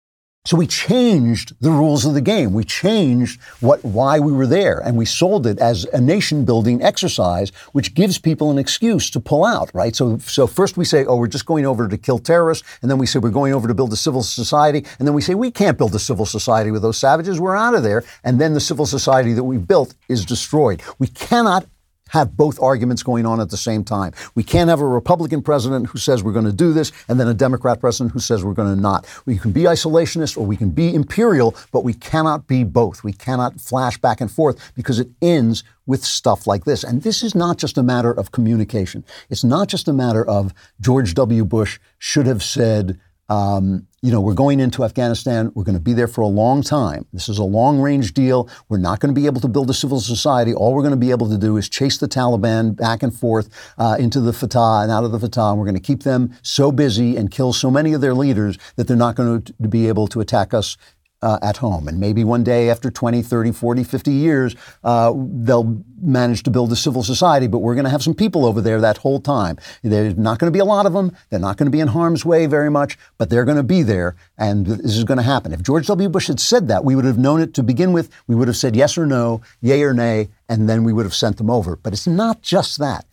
Speaker 1: So we changed the rules of the game. We changed what why we were there, and we sold it as a nation building exercise, which gives people an excuse to pull out. Right. So so first we say, oh, we're just going over to kill terrorists, and then we say we're going over to build a civil society, and then we say we can't build a civil society with those savages. We're out of there, and then the civil society that we built is destroyed. We cannot have both arguments going on at the same time. We can't have a Republican president who says we're going to do this and then a Democrat president who says we're going to not. We can be isolationist or we can be imperial, but we cannot be both. We cannot flash back and forth because it ends with stuff like this. And this is not just a matter of communication. It's not just a matter of George W. Bush should have said, um, you know, we're going into Afghanistan. We're going to be there for a long time. This is a long range deal. We're not going to be able to build a civil society. All we're going to be able to do is chase the Taliban back and forth uh, into the FATA and out of the FATA. And we're going to keep them so busy and kill so many of their leaders that they're not going to be able to attack us uh, at home. And maybe one day after 20, 30, 40, 50 years, uh, they'll manage to build a civil society, but we're going to have some people over there that whole time. There's not going to be a lot of them. They're not going to be in harm's way very much, but they're going to be there, and this is going to happen. If George W. Bush had said that, we would have known it to begin with. We would have said yes or no, yay or nay, and then we would have sent them over. But it's not just that.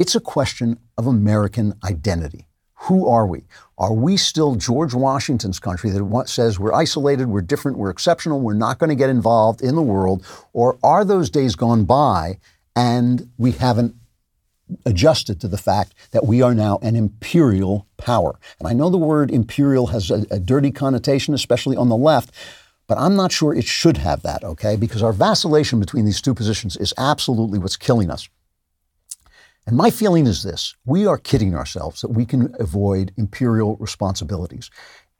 Speaker 1: It's a question of American identity. Who are we? Are we still George Washington's country that says we're isolated, we're different, we're exceptional, we're not going to get involved in the world? Or are those days gone by and we haven't adjusted to the fact that we are now an imperial power? And I know the word imperial has a, a dirty connotation, especially on the left. But I'm not sure it should have that, okay? Because our vacillation between these two positions is absolutely what's killing us. And my feeling is this we are kidding ourselves that we can avoid imperial responsibilities.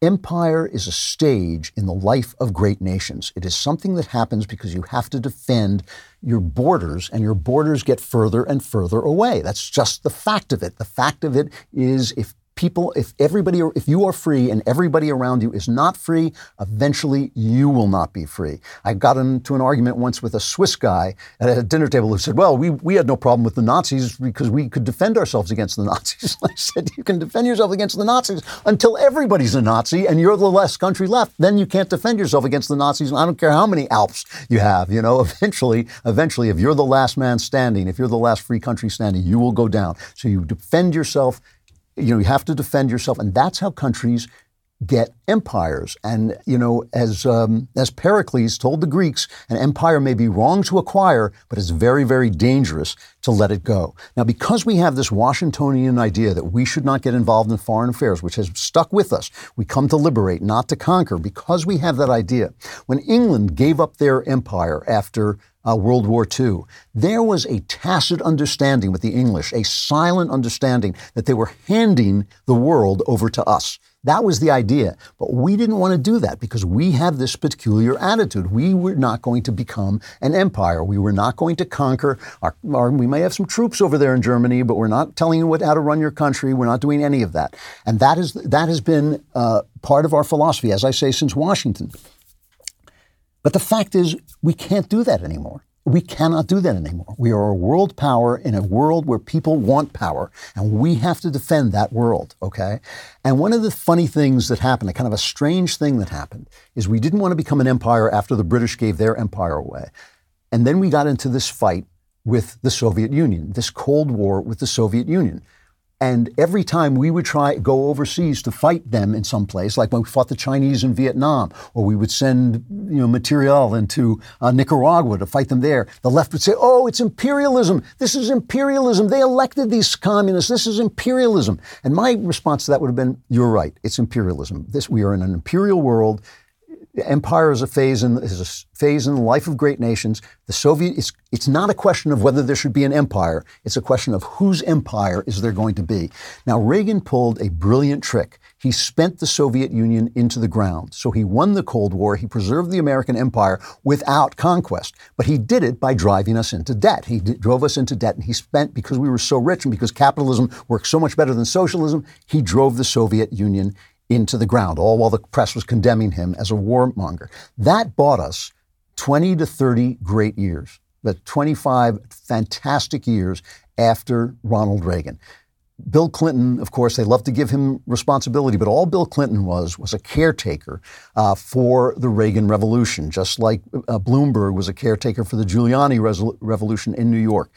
Speaker 1: Empire is a stage in the life of great nations. It is something that happens because you have to defend your borders, and your borders get further and further away. That's just the fact of it. The fact of it is if people, if everybody, if you are free and everybody around you is not free, eventually you will not be free. I got into an argument once with a Swiss guy at a dinner table who said, well, we, we had no problem with the Nazis because we could defend ourselves against the Nazis. *laughs* I said, you can defend yourself against the Nazis until everybody's a Nazi and you're the last country left. Then you can't defend yourself against the Nazis. And I don't care how many Alps you have, you know, *laughs* eventually, eventually, if you're the last man standing, if you're the last free country standing, you will go down. So you defend yourself you know, you have to defend yourself, and that's how countries get empires. And you know, as um, as Pericles told the Greeks, an empire may be wrong to acquire, but it's very, very dangerous to let it go. Now, because we have this Washingtonian idea that we should not get involved in foreign affairs, which has stuck with us, we come to liberate, not to conquer. Because we have that idea, when England gave up their empire after uh, World War II, there was a tacit understanding with the English, a silent understanding that they were handing the world over to us. That was the idea. But we didn't want to do that because we have this peculiar attitude. We were not going to become an empire. We were not going to conquer. Our, our, we may have some troops over there in Germany, but we're not telling you what, how to run your country. We're not doing any of that. And that, is, that has been uh, part of our philosophy, as I say, since Washington. But the fact is, we can't do that anymore. We cannot do that anymore. We are a world power in a world where people want power, and we have to defend that world, okay? And one of the funny things that happened, a kind of a strange thing that happened, is we didn't want to become an empire after the British gave their empire away. And then we got into this fight with the Soviet Union, this Cold War with the Soviet Union. And every time we would try go overseas to fight them in some place, like when we fought the Chinese in Vietnam, or we would send you know material into uh, Nicaragua to fight them there, the left would say, "Oh, it's imperialism. This is imperialism. They elected these communists. This is imperialism." And my response to that would have been, "You're right. It's imperialism. This we are in an imperial world." Empire is a phase in is a phase in the life of great nations. The Soviet it's it's not a question of whether there should be an empire. It's a question of whose empire is there going to be. Now Reagan pulled a brilliant trick. He spent the Soviet Union into the ground. So he won the Cold War. He preserved the American empire without conquest. But he did it by driving us into debt. He d- drove us into debt and he spent because we were so rich and because capitalism works so much better than socialism, he drove the Soviet Union into the ground, all while the press was condemning him as a warmonger. That bought us 20 to 30 great years, but 25 fantastic years after Ronald Reagan. Bill Clinton, of course, they love to give him responsibility, but all Bill Clinton was was a caretaker uh, for the Reagan Revolution, just like uh, Bloomberg was a caretaker for the Giuliani Resol- Revolution in New York.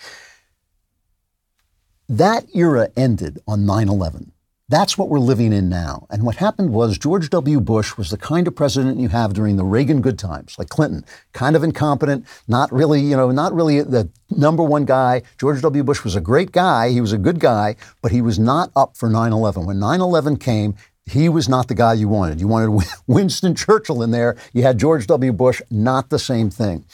Speaker 1: That era ended on 9 11. That's what we're living in now. And what happened was George W. Bush was the kind of president you have during the Reagan good times, like Clinton, kind of incompetent, not really, you know, not really the number one guy. George W. Bush was a great guy. He was a good guy, but he was not up for 9 11. When 9 11 came, he was not the guy you wanted. You wanted *laughs* Winston Churchill in there. You had George W. Bush, not the same thing.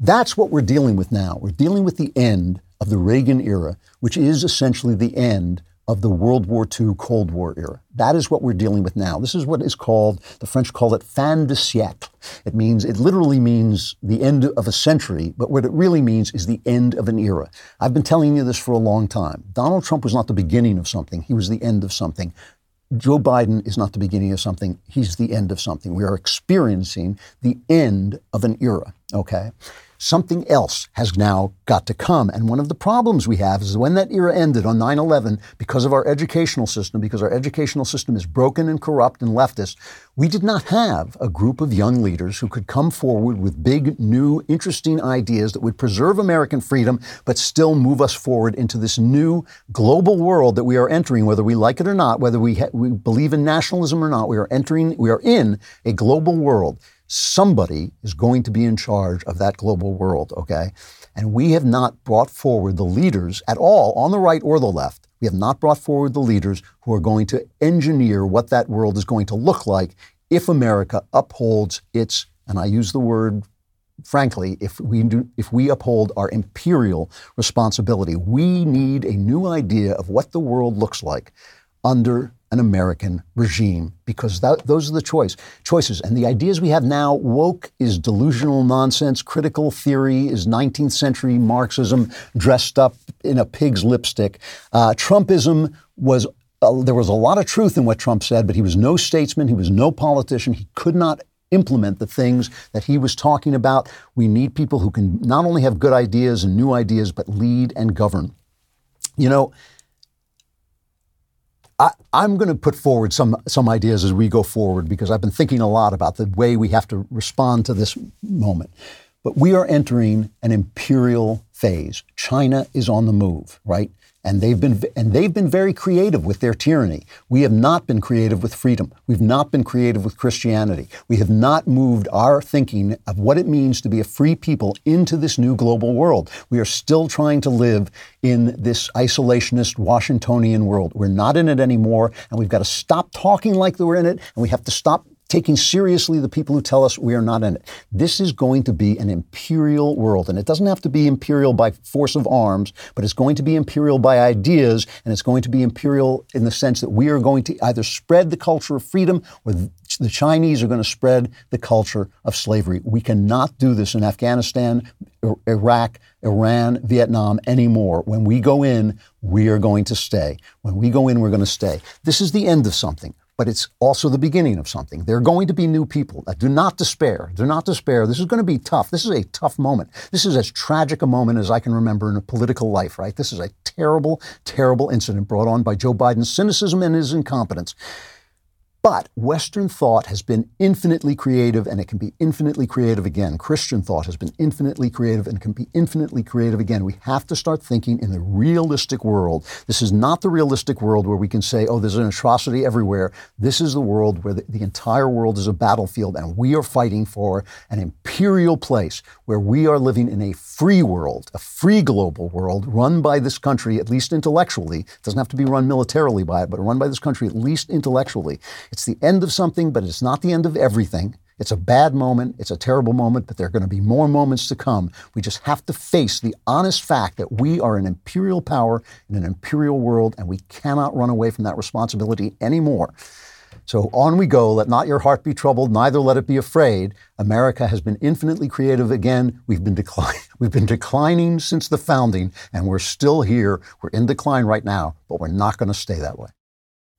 Speaker 1: That's what we're dealing with now. We're dealing with the end of the Reagan era, which is essentially the end of the World War II Cold War era. That is what we're dealing with now. This is what is called, the French call it fin de siècle. It means, it literally means the end of a century, but what it really means is the end of an era. I've been telling you this for a long time. Donald Trump was not the beginning of something, he was the end of something. Joe Biden is not the beginning of something, he's the end of something. We are experiencing the end of an era, okay? Something else has now got to come. And one of the problems we have is when that era ended on 9 11, because of our educational system, because our educational system is broken and corrupt and leftist, we did not have a group of young leaders who could come forward with big, new, interesting ideas that would preserve American freedom, but still move us forward into this new global world that we are entering, whether we like it or not, whether we, ha- we believe in nationalism or not. We are entering, we are in a global world somebody is going to be in charge of that global world, okay? And we have not brought forward the leaders at all, on the right or the left. We have not brought forward the leaders who are going to engineer what that world is going to look like if America upholds its, and I use the word frankly, if we do, if we uphold our imperial responsibility, we need a new idea of what the world looks like under an American regime because that, those are the choice choices. And the ideas we have now, woke is delusional nonsense. Critical theory is 19th century Marxism dressed up in a pig's lipstick. Uh, Trumpism was. Uh, there was a lot of truth in what Trump said, but he was no statesman. He was no politician. He could not implement the things that he was talking about. We need people who can not only have good ideas and new ideas, but lead and govern. You know, I, am going to put forward some some ideas as we go forward because I've been thinking a lot about the way we have to respond to this moment. But we are entering an imperial phase. China is on the move, right? And they've been and they've been very creative with their tyranny. We have not been creative with freedom. We've not been creative with Christianity. We have not moved our thinking of what it means to be a free people into this new global world. We are still trying to live in this isolationist Washingtonian world. We're not in it anymore, and we've got to stop talking like we're in it, and we have to stop taking seriously the people who tell us we are not in it. This is going to be an imperial world, and it doesn't have to be imperial by force of arms, but it's going to be imperial by ideas, and it's going to be imperial in the sense that we are going to either spread the culture of freedom or the Chinese are going to spread the culture of slavery. We cannot do this in Afghanistan, Iraq, Iran, Vietnam anymore. When we go in, we are going to stay. When we go in, we're going to stay. This is the end of something but it's also the beginning of something. There are going to be new people. Do not despair. Do not despair. This is going to be tough. This is a tough moment. This is as tragic a moment as I can remember in a political life, right? This is a terrible, terrible incident brought on by Joe Biden's cynicism and his incompetence. But Western thought has been infinitely creative and it can be infinitely creative again. Christian thought has been infinitely creative and can be infinitely creative again. We have to start thinking in the realistic world. This is not the realistic world where we can say, oh, there's an atrocity everywhere. This is the world where the, the entire world is a battlefield and we are fighting for an imperial place where we are living in a free world, a free global world run by this country, at least intellectually. It doesn't have to be run militarily by it, but run by this country, at least intellectually. It's the end of something, but it's not the end of everything. It's a bad moment. It's a terrible moment, but there are going to be more moments to come. We just have to face the honest fact that we are an imperial power in an imperial world, and we cannot run away from that responsibility anymore. So on we go. Let not your heart be troubled, neither let it be afraid. America has been infinitely creative again. We've been, declining. *laughs* We've been declining since the founding, and we're still here. We're in decline right now, but we're not going to stay that way.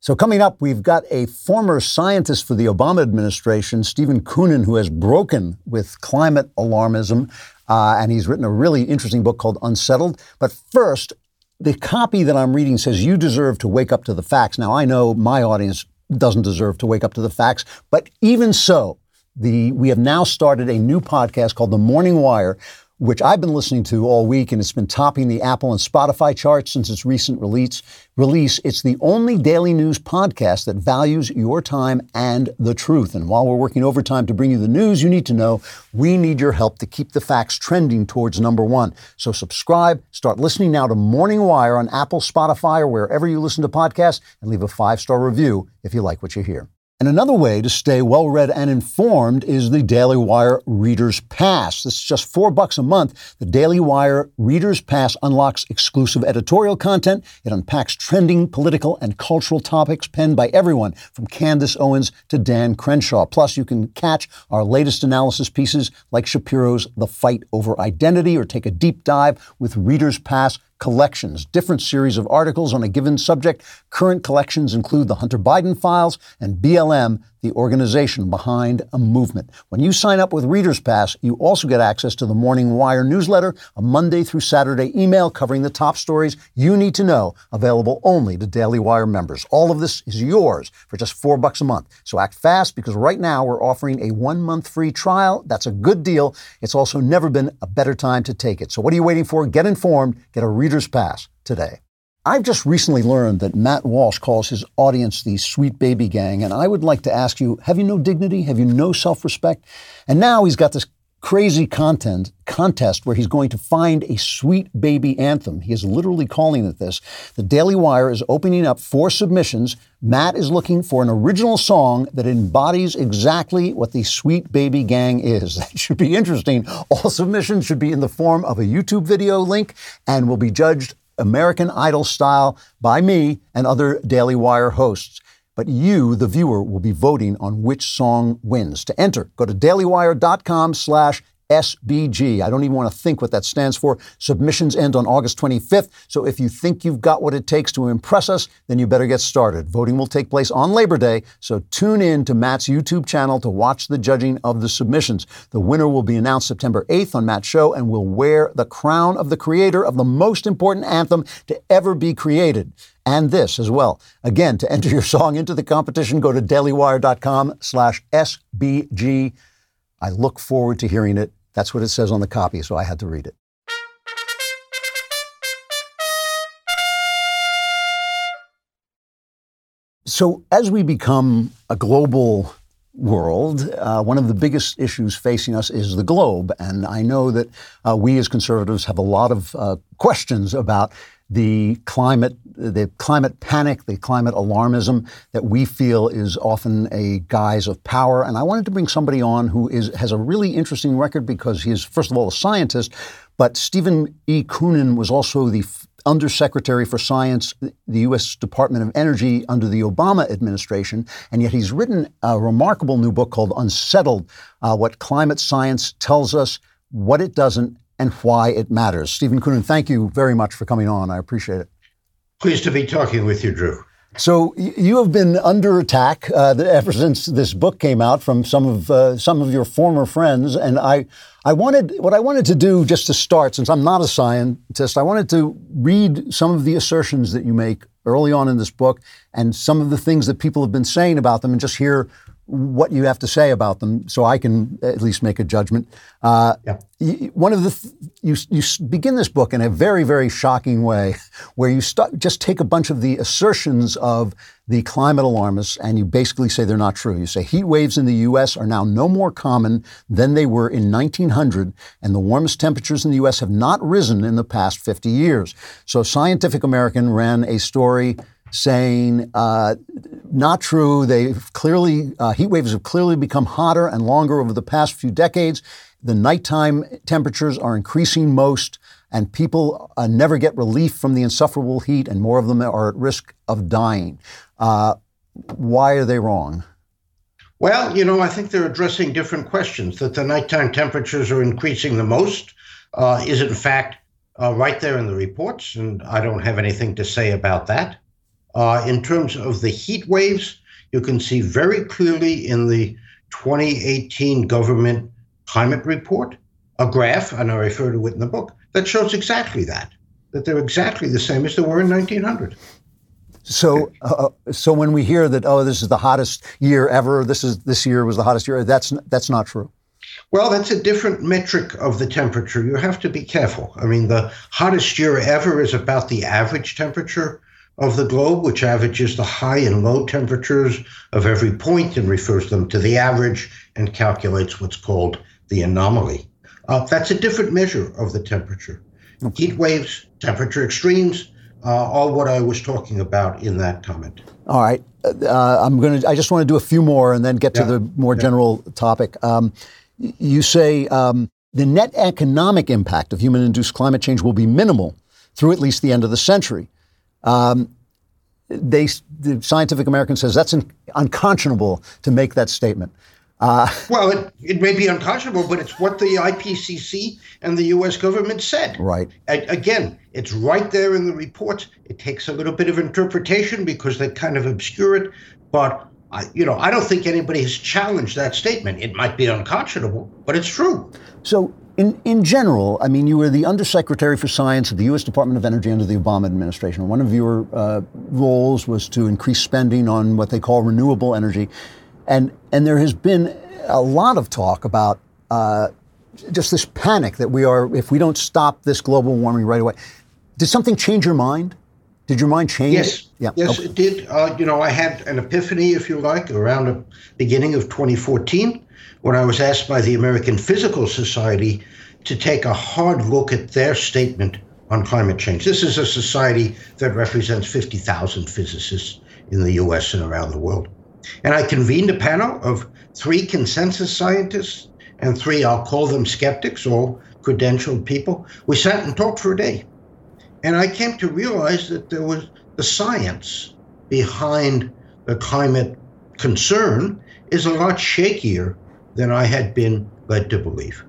Speaker 1: So, coming up, we've got a former scientist for the Obama administration, Stephen Koonin, who has broken with climate alarmism, uh, and he's written a really interesting book called Unsettled. But first, the copy that I'm reading says, You deserve to wake up to the facts. Now, I know my audience doesn't deserve to wake up to the facts, but even so, the, we have now started a new podcast called The Morning Wire, which I've been listening to all week, and it's been topping the Apple and Spotify charts since its recent release. Release. It's the only daily news podcast that values your time and the truth. And while we're working overtime to bring you the news you need to know, we need your help to keep the facts trending towards number one. So subscribe, start listening now to Morning Wire on Apple, Spotify, or wherever you listen to podcasts, and leave a five star review if you like what you hear. And another way to stay well read and informed is the Daily Wire Reader's Pass. This is just four bucks a month. The Daily Wire Reader's Pass unlocks exclusive editorial content. It unpacks trending political and cultural topics penned by everyone from Candace Owens to Dan Crenshaw. Plus, you can catch our latest analysis pieces like Shapiro's The Fight Over Identity or take a deep dive with Reader's Pass collections, different series of articles on a given subject. Current collections include the Hunter Biden files and BLM, the organization behind a movement. When you sign up with Reader's Pass, you also get access to the Morning Wire newsletter, a Monday through Saturday email covering the top stories you need to know, available only to Daily Wire members. All of this is yours for just four bucks a month. So act fast because right now we're offering a one month free trial. That's a good deal. It's also never been a better time to take it. So what are you waiting for? Get informed, get a Reader's Pass today. I've just recently learned that Matt Walsh calls his audience the sweet baby gang, and I would like to ask you have you no dignity? Have you no self respect? And now he's got this crazy content contest where he's going to find a sweet baby anthem. He is literally calling it this. The Daily Wire is opening up four submissions. Matt is looking for an original song that embodies exactly what the sweet baby gang is. *laughs* That should be interesting. All submissions should be in the form of a YouTube video link and will be judged American Idol style by me and other Daily Wire hosts. But you, the viewer, will be voting on which song wins. To enter, go to dailywire.com slash SBG. I don't even want to think what that stands for. Submissions end on August 25th, so if you think you've got what it takes to impress us, then you better get started. Voting will take place on Labor Day, so tune in to Matt's YouTube channel to watch the judging of the submissions. The winner will be announced September 8th on Matt's show and will wear the crown of the creator of the most important anthem to ever be created and this as well. Again, to enter your song into the competition, go to dailywire.com slash SBG. I look forward to hearing it. That's what it says on the copy, so I had to read it. So, as we become a global world, uh, one of the biggest issues facing us is the globe. And I know that uh, we as conservatives have a lot of uh, questions about the climate, the climate panic, the climate alarmism that we feel is often a guise of power. And I wanted to bring somebody on who is has a really interesting record because he is, first of all, a scientist, but Stephen E. Koonin was also the Undersecretary for Science, the U.S. Department of Energy under the Obama administration, and yet he's written a remarkable new book called Unsettled uh, What Climate Science Tells Us, What It Doesn't, and Why It Matters. Stephen Koonin, thank you very much for coming on. I appreciate it.
Speaker 11: Pleased to be talking with you, Drew.
Speaker 1: So you have been under attack uh, ever since this book came out from some of uh, some of your former friends, and I I wanted what I wanted to do just to start, since I'm not a scientist, I wanted to read some of the assertions that you make early on in this book, and some of the things that people have been saying about them, and just hear what you have to say about them, so I can at least make a judgment. Uh,
Speaker 11: yeah.
Speaker 1: One of the th- you you begin this book in a very very shocking way, *laughs* where you start, just take a bunch of the assertions of the climate alarmists and you basically say they're not true. You say heat waves in the U.S. are now no more common than they were in 1900, and the warmest temperatures in the U.S. have not risen in the past 50 years. So Scientific American ran a story saying uh, not true. They've clearly uh, heat waves have clearly become hotter and longer over the past few decades. The nighttime temperatures are increasing most, and people uh, never get relief from the insufferable heat, and more of them are at risk of dying. Uh, why are they wrong?
Speaker 11: Well, you know, I think they're addressing different questions. That the nighttime temperatures are increasing the most uh, is, in fact, uh, right there in the reports, and I don't have anything to say about that. Uh, in terms of the heat waves, you can see very clearly in the 2018 government climate report a graph, and I refer to it in the book, that shows exactly that, that they're exactly the same as they were in 1900.
Speaker 1: So, uh, so when we hear that, oh, this is the hottest year ever, this is this year was the hottest year, that's that's not true.
Speaker 11: Well, that's a different metric of the temperature. You have to be careful. I mean, the hottest year ever is about the average temperature of the globe, which averages the high and low temperatures of every point and refers them to the average and calculates what's called the anomaly. Uh, that's a different measure of the temperature. Okay. Heat waves, temperature extremes, uh, all what I was talking about in that comment.
Speaker 1: All right, uh, I'm going to. I just want to do a few more and then get yeah. to the more yeah. general topic. Um, you say um, the net economic impact of human-induced climate change will be minimal through at least the end of the century. Um, they, the Scientific American says that's un- unconscionable to make that statement.
Speaker 11: Uh, *laughs* well, it, it may be unconscionable, but it's what the IPCC and the U.S. government said.
Speaker 1: Right.
Speaker 11: Again, It's right there in the report. It takes a little bit of interpretation because they kind of obscure it, but I, you know, I don't think anybody has challenged that statement. It might be unconscionable, but it's true.
Speaker 1: So, in, in general, I mean, you were the Undersecretary for Science at the U.S. Department of Energy under the Obama administration. One of your uh, roles was to increase spending on what they call renewable energy. And, and there has been a lot of talk about uh, just this panic that we are, if we don't stop this global warming right away. Did something change your mind? Did your mind change?
Speaker 11: Yes.
Speaker 1: Yeah.
Speaker 11: Yes,
Speaker 1: Okay.
Speaker 11: it did. Uh, you know, I had an epiphany, if you like, around the beginning of 2014 when I was asked by the American Physical Society to take a hard look at their statement on climate change. This is a society that represents 50,000 physicists in the US and around the world. And I convened a panel of three consensus scientists and three, I'll call them skeptics, all credentialed people. We sat and talked for a day. And I came to realize that there was the science behind the climate concern is a lot shakier than I had been led to believe.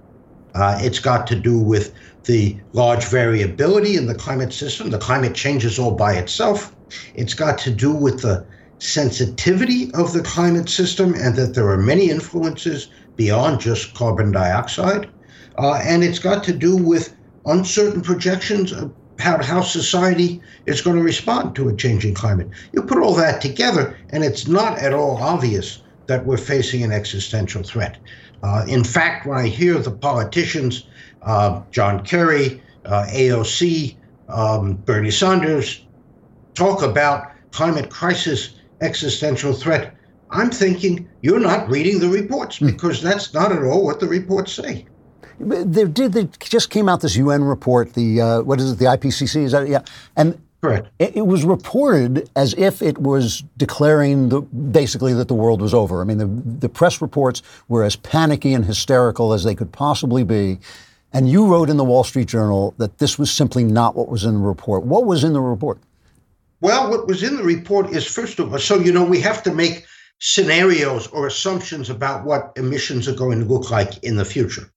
Speaker 11: Uh, it's got to do with the large variability in the climate system. The climate changes all by itself. It's got to do with the sensitivity of the climate system and that there are many influences beyond just carbon dioxide. Uh, and it's got to do with uncertain projections about how society is going to respond to a changing climate. You put all that together, and it's not at all obvious that we're facing an existential threat. Uh, in fact, when I hear the politicians, uh, John Kerry, uh, AOC, um, Bernie Sanders, talk about climate crisis, existential threat, I'm thinking you're not reading the reports because that's not at all what the reports say.
Speaker 1: There did. There just came out this UN report. The uh, what is it? The IPCC is that? Yeah, and
Speaker 11: correct.
Speaker 1: It, it, was reported as if it was declaring the, basically that the world was over. I mean, the the press reports were as panicky and hysterical as they could possibly be. And you wrote in the Wall Street Journal that this was simply not what was in the report. What was in the report?
Speaker 11: Well, what was in the report is first of all, so you know, we have to make scenarios or assumptions about what emissions are going to look like in the future.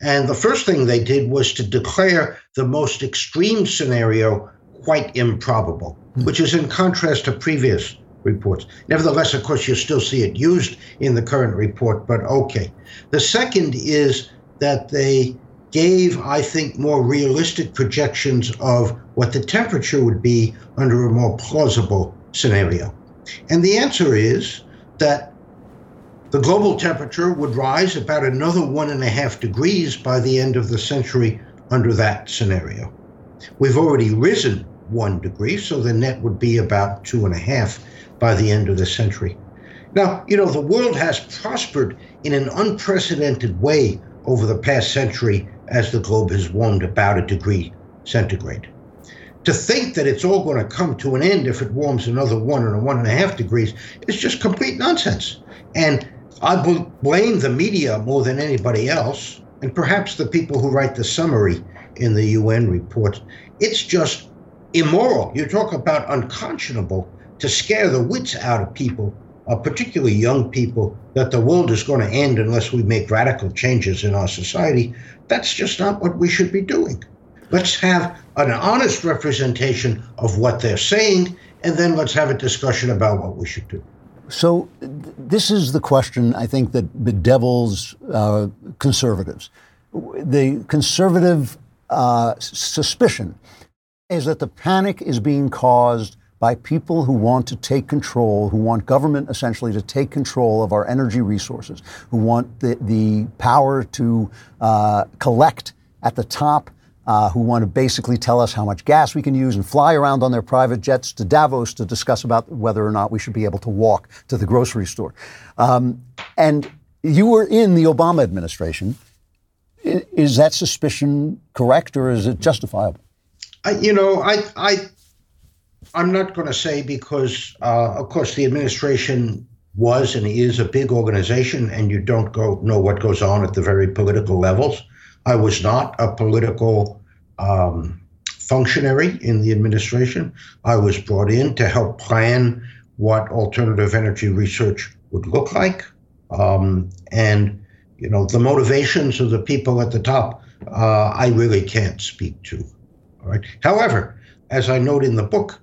Speaker 11: And the first thing they did was to declare the most extreme scenario quite improbable, hmm. which is in contrast to previous reports. Nevertheless, of course, you still see it used in the current report, but okay. The second is that they gave, I think, more realistic projections of what the temperature would be under a more plausible scenario. And the answer is that the global temperature would rise about another one and a half degrees by the end of the century under that scenario. We've already risen one degree, so the net would be about two and a half by the end of the century. Now, you know, the world has prospered in an unprecedented way over the past century as the globe has warmed about a degree centigrade. To think that it's all going to come to an end if it warms another one and one and a half degrees is just complete nonsense. And I bl- blame the media more than anybody else, and perhaps the people who write the summary in the UN report. It's just immoral. You talk about unconscionable to scare the wits out of people, uh, particularly young people, that the world is going to end unless we make radical changes in our society. That's just not what we should be doing. Let's have an honest representation of what they're saying, and then let's have a discussion about what we should do.
Speaker 1: So, th- this is the question I think that bedevils uh, conservatives. The conservative uh, suspicion is that the panic is being caused by people who want to take control, who want government essentially to take control of our energy resources, who want the, the power to uh, collect at the top uh, who want to basically tell us how much gas we can use and fly around on their private jets to Davos to discuss about whether or not we should be able to walk to the grocery store. Um, and you were in the Obama administration. Is that suspicion correct or is it justifiable?
Speaker 11: I, you know, I, I, I'm not going to say because, uh, of course, the administration was and is a big organization, and you don't go know what goes on at the very political levels. I was not a political um, functionary in the administration. I was brought in to help plan what alternative energy research would look like. Um, and, you know, the motivations of the people at the top, uh, I really can't speak to. right? However, as I note in the book,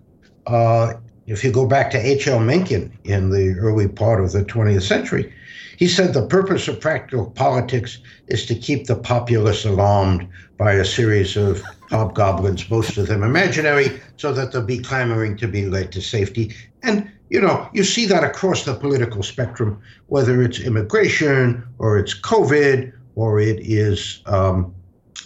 Speaker 11: uh, if you go back to H.L. Mencken in the early part of the 20th century, he said the purpose of practical politics is to keep the populace alarmed by a series of *laughs* hobgoblins, most of them imaginary, so that they'll be clamoring to be led to safety. And, you know, you see that across the political spectrum, whether it's immigration or it's COVID or it is um,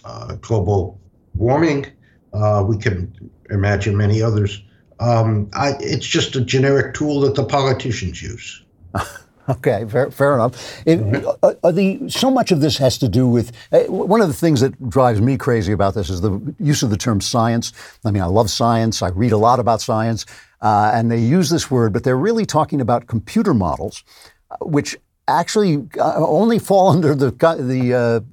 Speaker 11: uh, global warming. Uh, we can imagine many others. Um, I, it's just a generic tool that the politicians use. *laughs* *laughs*
Speaker 1: Okay, fair, fair enough. It, uh, uh, the, so much of this has to do with uh, one of the things that drives me crazy about this is the use of the term science. I mean, I love science. I read a lot about science, uh, and they use this word, but they're really talking about computer models, uh, which actually uh, only fall *laughs* under the the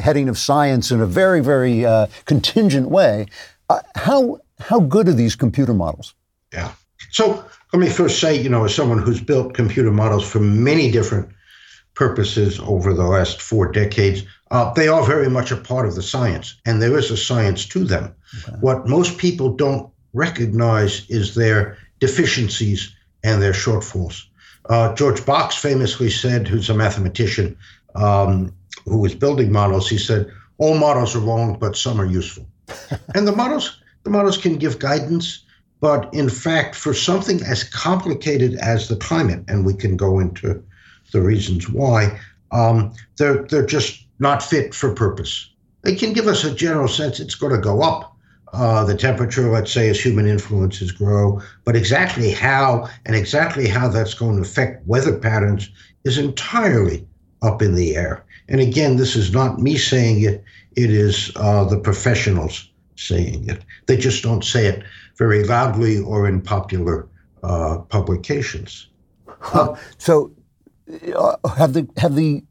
Speaker 1: heading of science in a very, very contingent way. how how good are these computer models?
Speaker 11: Yeah. So let me first say, you know, as someone who's built computer models for many different purposes over the last four decades, uh, they are very much a part of the science, and there is a science to them. Okay. What most people don't recognize is their deficiencies and their shortfalls. Uh, George Box famously said, who's a mathematician um, who was building models, he said, all models are wrong, but some are useful. *laughs* and the models, the models can give guidance, but in fact, for something as complicated as the climate, and we can go into the reasons why, um, they're, they're just not fit for purpose. They can give us a general sense it's going to go up. Uh, the temperature, let's say, as human influences grow, but exactly how and exactly how that's going to affect weather patterns is entirely up in the air. And again, this is not me saying it, it is uh, the professionals saying it. They just don't say it very loudly or in popular uh, publications.
Speaker 1: Uh, so, uh, have the have the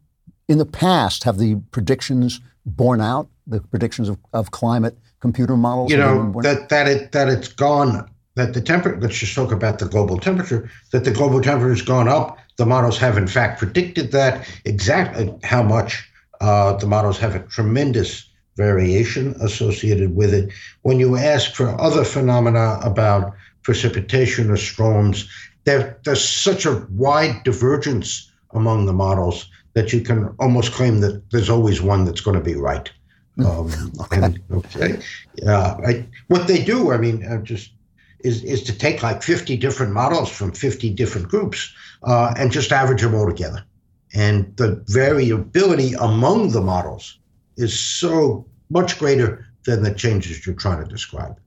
Speaker 1: in the past have the predictions borne out the predictions of, of climate computer models?
Speaker 11: You know that that it that it's gone that the temperature. Let's just talk about the global temperature. That the global temperature has gone up. The models have in fact predicted that exactly how much. Uh, the models have a tremendous variation associated with it. When you ask for other phenomena about precipitation or storms, there, there's such a wide divergence among the models that you can almost claim that there's always one that's going to be right.
Speaker 1: Hmm. Um, okay. And,
Speaker 11: okay. Uh, I, what they do, I mean, uh, just is is to take like 50 different models from 50 different groups uh, and just average them all together. And the variability among the models is so much greater than the changes you're trying to describe.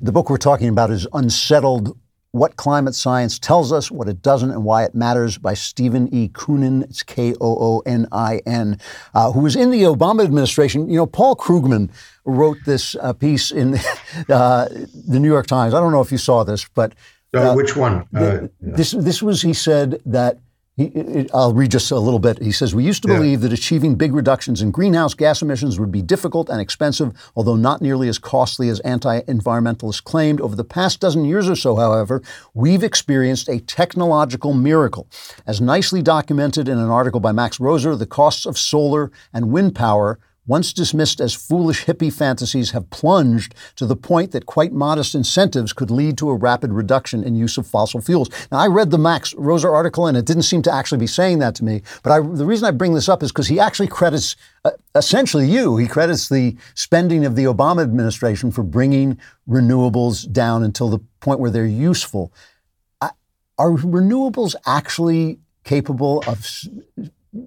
Speaker 1: The book we're talking about is Unsettled What Climate Science Tells Us, What It Doesn't, and Why It Matters by Stephen E. Koonin. It's K O O N I N, uh, who was in the Obama administration. You know, Paul Krugman wrote this uh, piece in *laughs* uh, the New York Times. I don't know if you saw this, but.
Speaker 11: Uh, which one?
Speaker 1: The, uh, yeah. This, this was, he said, that he, I'll read just a little bit. He says, We used to yeah. believe that achieving big reductions in greenhouse gas emissions would be difficult and expensive, although not nearly as costly as anti environmentalists claimed. Over the past dozen years or so, however, we've experienced a technological miracle. As nicely documented in an article by Max Roser, the costs of solar and wind power once dismissed as foolish hippie fantasies, have plunged to the point that quite modest incentives could lead to a rapid reduction in use of fossil fuels. Now, I read the Max Roser article, and it didn't seem to actually be saying that to me. But I, the reason I bring this up is because he actually credits uh, essentially you. He credits the spending of the Obama administration for bringing renewables down until the point where they're useful. are renewables actually capable of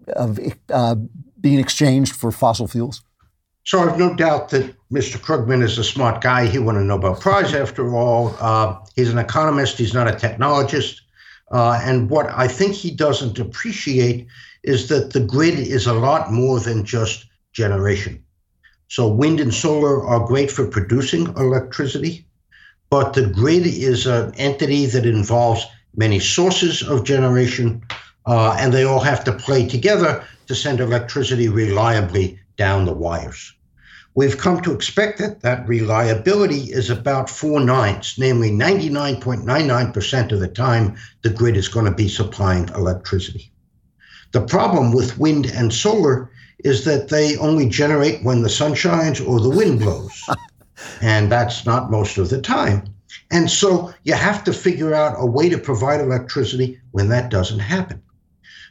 Speaker 1: of uh, being exchanged for fossil fuels?
Speaker 11: So I've no doubt that Mr. Krugman is a smart guy. He won a Nobel Prize *laughs* after all. Uh, he's an economist. He's not a technologist. Uh, and what I think he doesn't appreciate is that the grid is a lot more than just generation. So wind and solar are great for producing electricity, but the grid is an entity that involves many sources of generation, uh, and they all have to play together to send electricity reliably down the wires. We've come to expect that that reliability is about four nines, namely 99.99% of the time the grid is going to be supplying electricity. The problem with wind and solar is that they only generate when the sun shines or the wind blows. *laughs* And that's not most of the time. And so you have to figure out a way to provide electricity when that doesn't happen.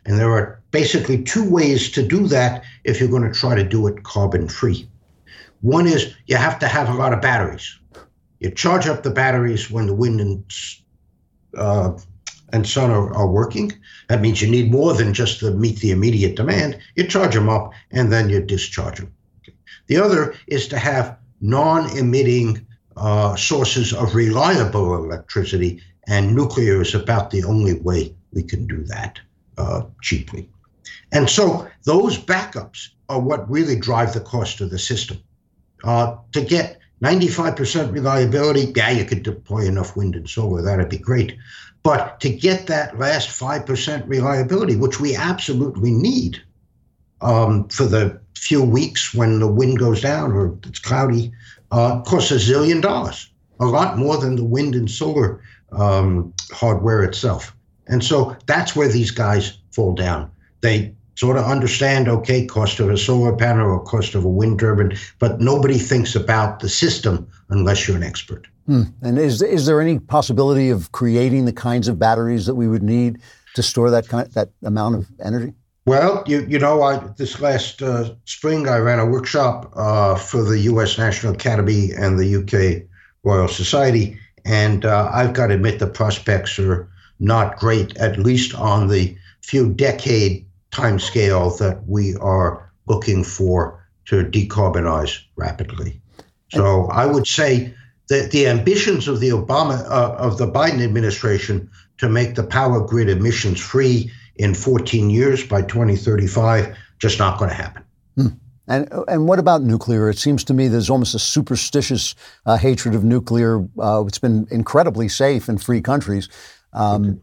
Speaker 11: And there are basically two ways to do that if you're going to try to do it carbon free. One is you have to have a lot of batteries. You charge up the batteries when the wind and uh, and sun are, are working. That means you need more than just to meet the immediate demand. You charge them up and then you discharge them. The other is to have non-emitting uh, sources of reliable electricity, and nuclear is about the only way we can do that uh, cheaply. And so those backups are what really drive the cost of the system. Uh, to get 95% reliability, yeah, you could deploy enough wind and solar, that'd be great. But to get that last 5% reliability, which we absolutely need um, for the few weeks when the wind goes down or it's cloudy, uh, costs a zillion dollars, a lot more than the wind and solar um, hardware itself. And so that's where these guys fall down. They sort of understand, okay, cost of a solar panel or cost of a wind turbine, but nobody thinks about the system unless you're an expert.
Speaker 1: Hmm. And is is there any possibility of creating the kinds of batteries that we would need to store that kind that amount of energy?
Speaker 11: Well, you you know, I this last uh, spring I ran a workshop uh, for the U.S. National Academy and the U.K. Royal Society, and uh, I've got to admit the prospects are not great, at least on the few decade time scale that we are looking for to decarbonize rapidly. So I would say that the ambitions of the Obama uh, of the Biden administration to make the power grid emissions free in 14 years by 2035 just not going to happen.
Speaker 1: Hmm. And and what about nuclear? It seems to me there's almost a superstitious uh, hatred of nuclear. Uh, it's been incredibly safe in free countries. Um,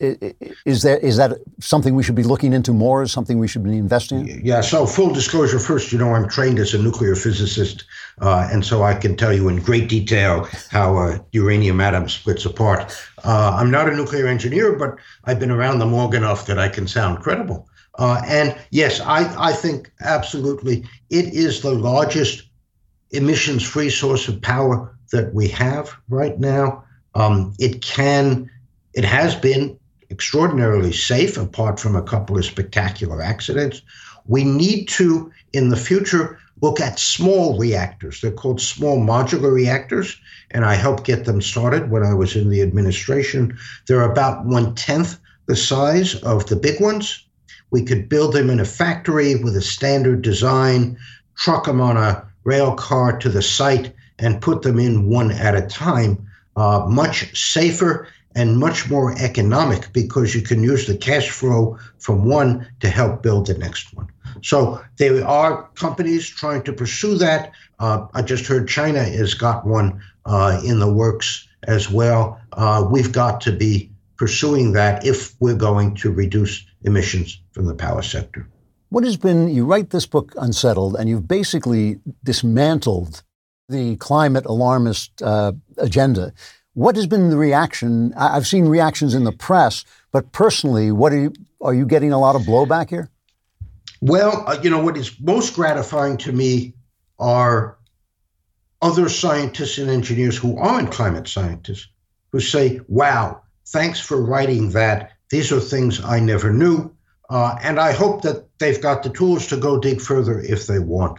Speaker 1: is that is that something we should be looking into more? Is something we should be investing in?
Speaker 11: Yeah. So full disclosure first, you know, I'm trained as a nuclear physicist, uh, and so I can tell you in great detail how a uranium atom splits apart. Uh, I'm not a nuclear engineer, but I've been around them long enough that I can sound credible. Uh, and yes, I I think absolutely it is the largest emissions-free source of power that we have right now. Um, it can. It has been extraordinarily safe, apart from a couple of spectacular accidents. We need to, in the future, look at small reactors. They're called small modular reactors, and I helped get them started when I was in the administration. They're about one tenth the size of the big ones. We could build them in a factory with a standard design, truck them on a rail car to the site, and put them in one at a time. Uh, much safer and much more economic because you can use the cash flow from one to help build the next one. So there are companies trying to pursue that. Uh, I just heard China has got one uh, in the works as well. Uh, we've got to be pursuing that if we're going to reduce emissions from the power sector.
Speaker 1: What has been, you write this book, Unsettled, and you've basically dismantled the climate alarmist uh, agenda what has been the reaction? I've seen reactions in the press, but personally, what are you, are you getting a lot of blowback here?
Speaker 11: Well, uh, you know, what is most gratifying to me are other scientists and engineers who aren't climate scientists who say, wow, thanks for writing that. These are things I never knew. Uh, and I hope that they've got the tools to go dig further if they want.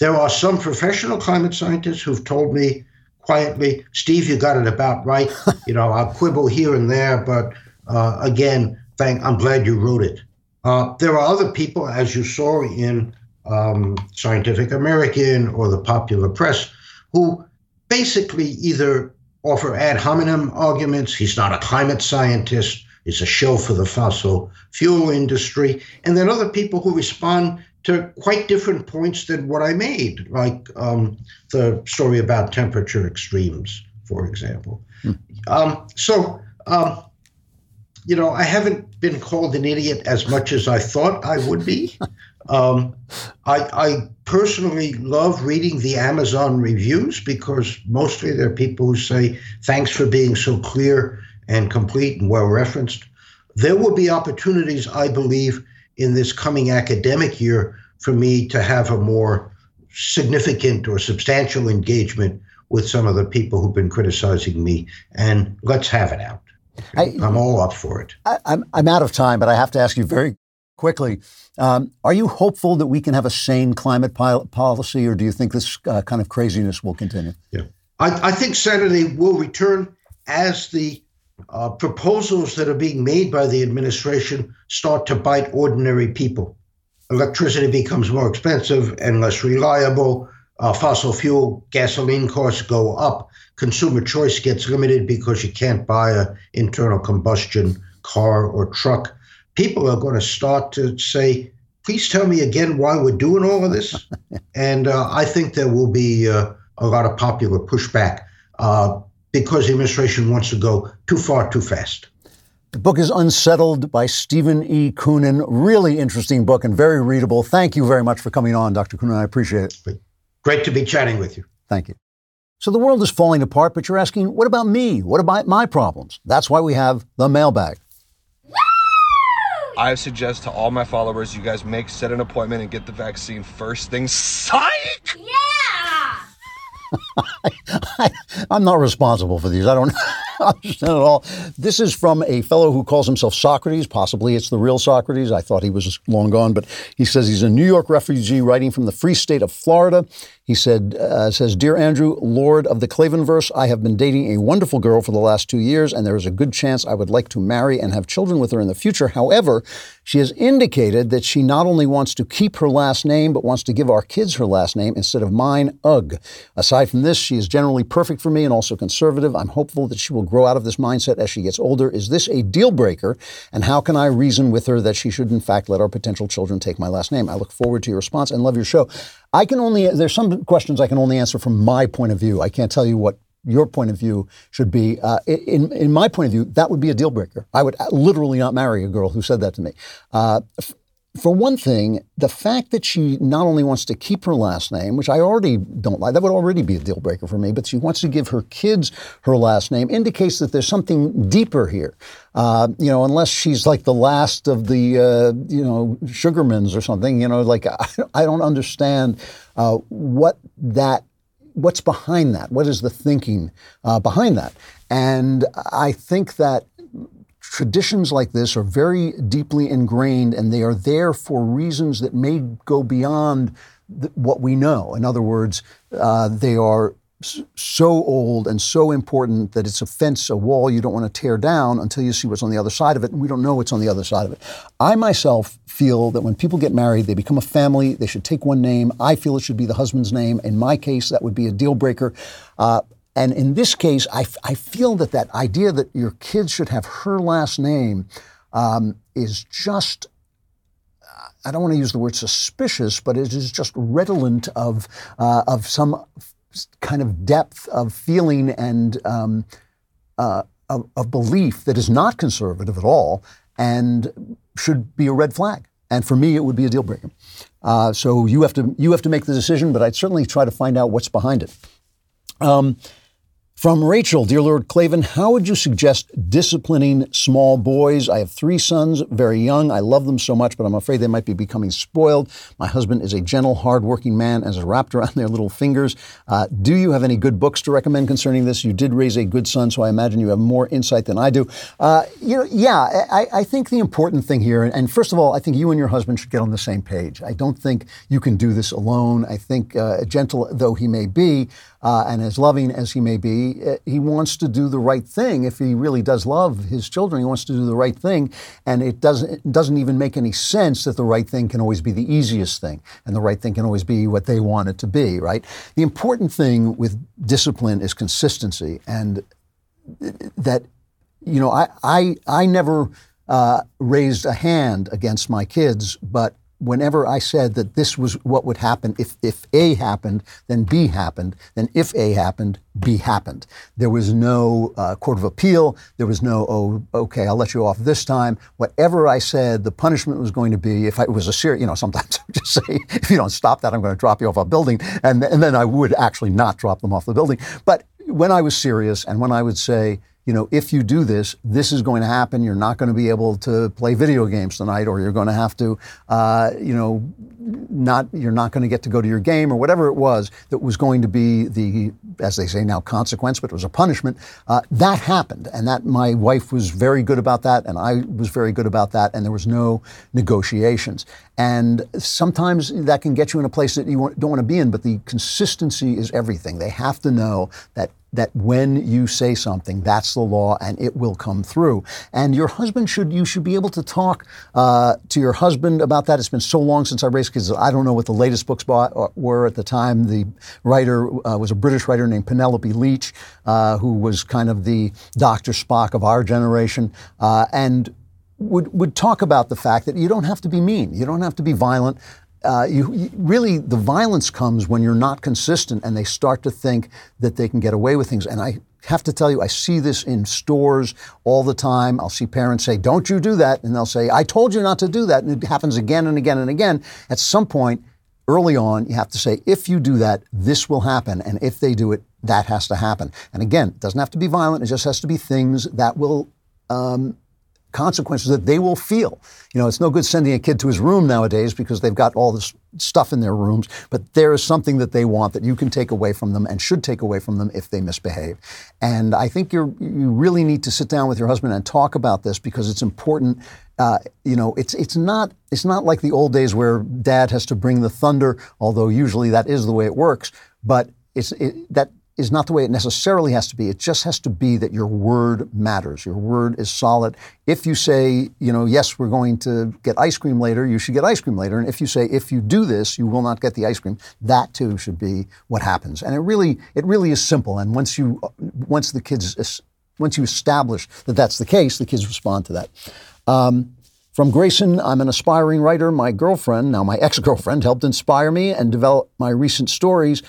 Speaker 11: There are some professional climate scientists who've told me quietly, Steve, you got it about right. *laughs* you know, I'll quibble here and there, but uh, again, thank. I'm glad you wrote it. Uh, there are other people, as you saw in um, Scientific American or the popular press, who basically either offer ad hominem arguments. He's not a climate scientist. He's a show for the fossil fuel industry. And then other people who respond to quite different points than what I made, like um, the story about temperature extremes, for example. Hmm. Um, so, um, you know, I haven't been called an idiot as much as I thought I would be. *laughs* Um, I, I, personally love reading the Amazon reviews because mostly they're people who say, thanks for being so clear and complete and well referenced. There will be opportunities, I believe, in this coming academic year for me to have a more significant or substantial engagement with some of the people who've been criticizing me, and let's have it out. I, am all up for it.
Speaker 1: I, am I'm, I'm out of time, but I have to ask you very quickly. Um, are you hopeful that we can have a sane climate policy, or do you think this uh, kind of craziness will continue?
Speaker 11: Yeah, I, I think Senator will return as the uh, proposals that are being made by the administration start to bite ordinary people. Electricity becomes more expensive and less reliable. Uh, fossil fuel gasoline costs go up. Consumer choice gets limited because you can't buy an internal combustion car or truck. People are going to start to say, please tell me again why we're doing all of this. *laughs* and uh, I think there will be uh, a lot of popular pushback. Uh, because the administration wants to go too far too fast.
Speaker 1: The book is Unsettled by Stephen E. Koonin. Really interesting book and very readable. Thank you very much for coming on, Dr. Koonin. I appreciate it.
Speaker 11: Great to be chatting with you.
Speaker 1: Thank you. So the world is falling apart, but you're asking, what about me? What about my problems? That's why we have the mailbag.
Speaker 12: I suggest to all my followers, you guys make set an appointment and get the vaccine first thing. Psych!
Speaker 6: Yeah! *laughs*
Speaker 1: I, am not responsible for these. I don't *laughs* understand at all. This is from a fellow who calls himself Socrates. Possibly it's the real Socrates. I thought he was long gone, but he says he's a New York refugee writing from the free state of Florida. He said, uh, says, Dear Andrew, Lord of the Klavanverse, I have been dating a wonderful girl for the last two years, and there is a good chance I would like to marry and have children with her in the future. However, she has indicated that she not only wants to keep her last name, but wants to give our kids her last name instead of mine, Ugh. Aside from this, she is generally perfect for me and also conservative. I'm hopeful that she will grow out of this mindset as she gets older. Is this a deal breaker? And how can I reason with her that she should, in fact, let our potential children take my last name? I look forward to your response and love your show. I can only, there's some questions I can only answer from my point of view. I can't tell you what your point of view should be. Uh, in, in my point of view, that would be a deal breaker. I would literally not marry a girl who said that to me. Uh, for one thing, the fact that she not only wants to keep her last name, which I already don't like, that would already be a deal breaker for me, but she wants to give her kids her last name indicates that there's something deeper here. Uh, you know, unless she's like the last of the, uh, you know, Sugarmans or something, you know, like I, *laughs* I don't understand uh, what that, what's behind that? What is the thinking uh, behind that? And I think that traditions like this are very deeply ingrained and they are there for reasons that may go beyond the, what we know. In other words, uh, they are so old and so important that it's a fence, a wall you don't want to tear down until you see what's on the other side of it. And we don't know what's on the other side of it. I myself feel that when people get married, they become a family, they should take one name. I feel it should be the husband's name. In my case, that would be a deal breaker. Uh, and in this case, I, I feel that that idea that your kids should have her last name um, is just I don't want to use the word suspicious, but it is just redolent of uh, of some kind of depth of feeling and um, uh, of, of, belief that is not conservative at all and should be a red flag. And for me, it would be a deal breaker. Uh, so you have to you have to make the decision, but I'd certainly try to find out what's behind it. Um, from Rachel, dear Lord Klavan, how would you suggest disciplining small boys? I have three sons, very young. I love them so much, but I'm afraid they might be becoming spoiled. My husband is a gentle, hardworking man, as is wrapped around *laughs* their little fingers. Uh, do you have any good books to recommend concerning this? You did raise a good son, so I imagine you have more insight than I do. Uh, you know, yeah, I, I, think the important thing here, and first of all, I think you and your husband should get on the same page. I don't think you can do this alone. I think, uh, gentle though he may be, uh, and as loving as he may be, uh, he wants to do the right thing. If he really does love his children, he wants to do the right thing. And it doesn't, it doesn't even make any sense that the right thing can always be the easiest thing, and the right thing can always be what they want it to be, right? The important thing with discipline is consistency, and that, you know, I, I, I never uh, raised a hand against my kids, but whenever I said that this was what would happen if, if A happened, then B happened, then if A happened, B happened. There was no uh, court of appeal. There was no, oh, okay, I'll let you off this time. Whatever I said, the punishment was going to be, if I, it was a serious, you know, sometimes *laughs* I just say, if you don't stop that, I'm going to drop you off a building. And, and then I would actually not drop them off the building. But when I was serious and when I would say, you know, if you do this, this is going to happen. You're not going to be able to play video games tonight, or you're going to have to, uh, you know, not you're not going to get to go to your game or whatever it was that was going to be the, as they say now, consequence, but it was a punishment. Uh, that happened, and that my wife was very good about that, and I was very good about that, and there was no negotiations. And sometimes that can get you in a place that you don't want to be in, but the consistency is everything. They have to know that that when you say something, that's the law and it will come through. And your husband should, you should be able to talk uh, to your husband about that. It's been so long since I raised kids. I don't know what the latest books were at the time. The writer uh, was a British writer named Penelope Leach, uh, who was kind of the Dr. Spock of our generation. Uh, and would, would talk about the fact that you don't have to be mean. You don't have to be violent. Uh, you, you, really the violence comes when you're not consistent and they start to think that they can get away with things. And i have to tell you i see this in stores all the time. I'll see parents say don't you do that. And they'll say i told you not to do that. And it happens again and again and again. At some point early on you have to say if you do that this will happen. And if they do it that has to happen. And again it doesn't have to be violent. It just has to be things that will um, consequences that they will feel. You know, it's no good sending a kid to his room nowadays because they've got all this stuff in their rooms, but there is something that they want that you can take away from them and should take away from them if they misbehave. And I think you you really need to sit down with your husband and talk about this because it's important. Uh, you know, it's it's not it's not like the old days where dad has to bring the thunder, although usually that is the way it works. But it's it, that is not the way it necessarily has to be. It just has to be that your word matters. Your word is solid. If you say, you know, yes, we're going to get ice cream later, you should get ice cream later. And if you say, if you do this, you will not get the ice cream, that too should be what happens. And it really, it really is simple. And once you, once the kids, once you establish that that's the case, the kids respond to that. Um, from Grayson, I'm an aspiring writer. My girlfriend, now my ex girlfriend, helped inspire me and develop my recent stories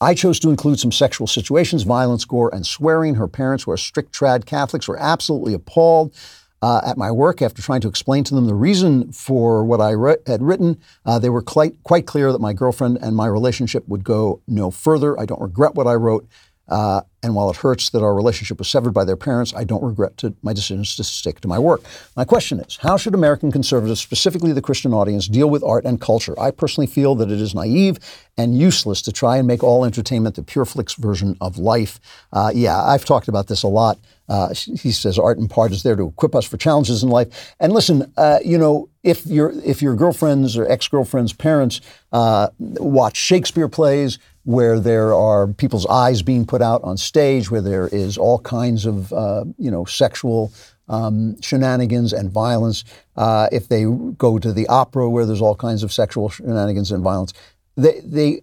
Speaker 1: I chose to include some sexual situations, violence, gore, and swearing. Her parents, who are strict trad Catholics, were absolutely appalled. Uh, at my work, after trying to explain to them the reason for what I re- had written, uh, they were quite, quite clear that my girlfriend and my relationship would go no further. I don't regret what I wrote. Uh, and while it hurts that our relationship was severed by their parents, I don't regret to, my decisions to stick to my work. My question is how should American conservatives, specifically the Christian audience, deal with art and culture? I personally feel that it is naive and useless to try and make all entertainment the PureFlix version of life. Uh, yeah, I've talked about this a lot. Uh, he says art in part is there to equip us for challenges in life. And listen, uh, you know, if your if your girlfriend's or ex girlfriend's parents uh, watch Shakespeare plays, where there are people's eyes being put out on stage, where there is all kinds of uh, you know sexual um, shenanigans and violence. Uh, if they go to the opera, where there's all kinds of sexual shenanigans and violence, they they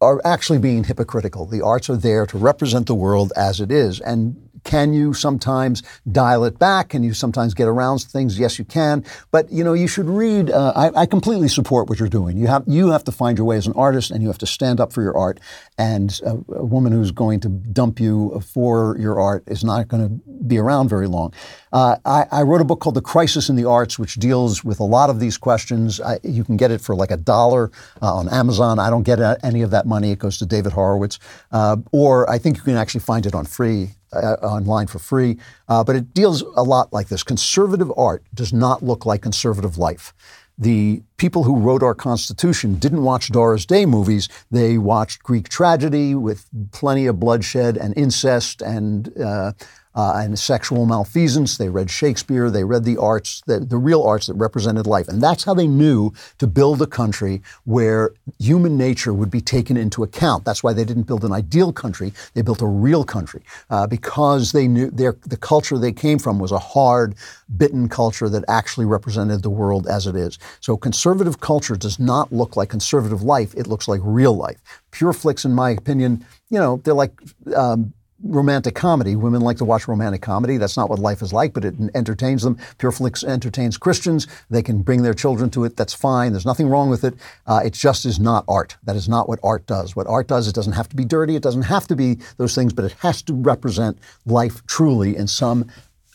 Speaker 1: are actually being hypocritical. The arts are there to represent the world as it is, and can you sometimes dial it back? Can you sometimes get around things? Yes, you can. But you know, you should read. Uh, I, I, completely support what you're doing. You have you have to find your way as an artist, and you have to stand up for your art. And a, a woman who's going to dump you for your art is not going to be around very long. Uh, I, I, wrote a book called The Crisis in the Arts, which deals with a lot of these questions. I, you can get it for like a dollar uh, on Amazon. I don't get any of that money; it goes to David Horowitz. Uh, or I think you can actually find it on free uh, online for free. Uh, but it deals a lot like this. Conservative art does not look like conservative life. The people who wrote our Constitution didn't watch Doris Day movies. They watched Greek tragedy with plenty of bloodshed and incest and uh, uh, and sexual malfeasance. They read Shakespeare. They read the arts, the, the real arts that represented life. And that's how they knew to build a country where human nature would be taken into account. That's why they didn't build an ideal country. They built a real country uh, because they knew their, the culture they came from was a hard, bitten culture that actually represented the world as it is. So conservative culture does not look like conservative life. It looks like real life. PureFlix, in my opinion, you know, they're like um, romantic comedy. Women like to watch romantic comedy. That's not what life is like, but it entertains them. PureFlix entertains Christians. They can bring their children to it. That's fine. There's nothing wrong with it. Uh, it just is not art. That is not what art does. What art does, it doesn't have to be dirty. It doesn't have to be those things, but it has to represent life truly in some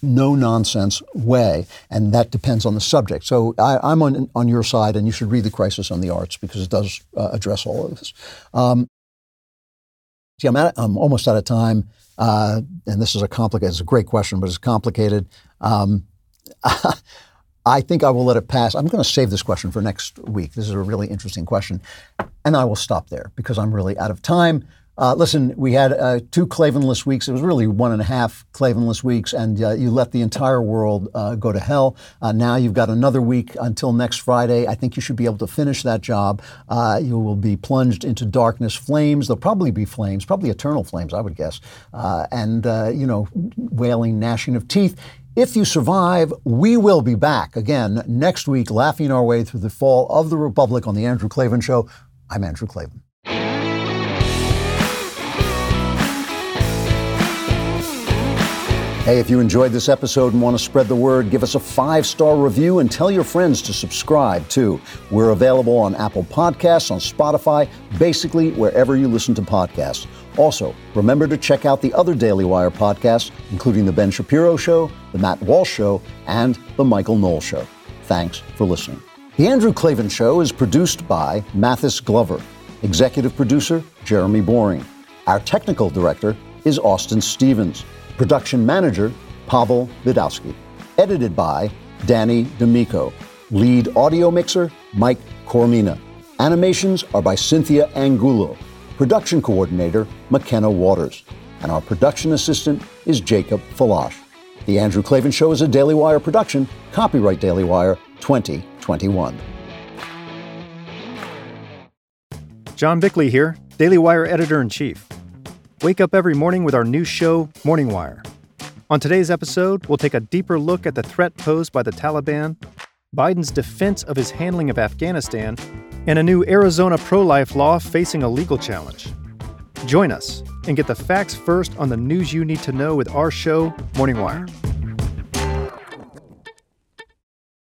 Speaker 1: no nonsense way, and that depends on the subject. So I, am on on your side, and you should read the Crisis on the Arts because it does uh, address all of this. Um, See, I'm, at, I'm almost out of time. uh, and this is a complicated, it's a great question, but it's complicated. Um, *laughs* I think I will let it pass. I'm going to save this question for next week. This is a really interesting question. And I will stop there because I'm really out of time. Uh, listen, we had uh, two Klavanless weeks. It was really one and a half Klavanless weeks, and uh, you let the entire world uh, go to hell. Uh, now you've got another week until next Friday. I think you should be able to finish that job. Uh, you will be plunged into darkness, flames. There'll probably be flames, probably eternal flames, I would guess, and you know, wailing, gnashing of teeth. If you survive, we will be back again next week, laughing our way through the fall of the Republic on The Andrew Klavan Show. I'm Andrew Klavan. Hey, if you enjoyed this episode and want to spread the word, give us a five star review and tell your friends to subscribe too. We're available on Apple Podcasts, on Spotify, basically wherever you listen to podcasts. Also, remember to check out the other Daily Wire podcasts, including The Ben Shapiro Show, The Matt Walsh Show, and The Michael Knowles Show. Thanks for listening. The Andrew Klavan Show is produced by Mathis Glover, executive producer Jeremy Boring. Our technical director is Austin Stevens. Production manager, Pavel Vidowski. Edited by Danny D'Amico. Lead audio mixer, Mike Coromina. Animations are by Cynthia Angulo. Production coordinator, McKenna Waters. And our production assistant is Jacob Falash. The Andrew Klavan Show is a Daily Wire production. Copyright Daily Wire 2021.
Speaker 13: John Bickley here, Daily Wire editor in chief. Wake up every morning with our new show, Morning Wire. On today's episode, we'll take a deeper look at the threat posed by the Taliban, Biden's defense of his handling of Afghanistan, and a new Arizona pro life law facing a legal challenge. Join us and get the facts first on the news you need to know with our show, Morning Wire.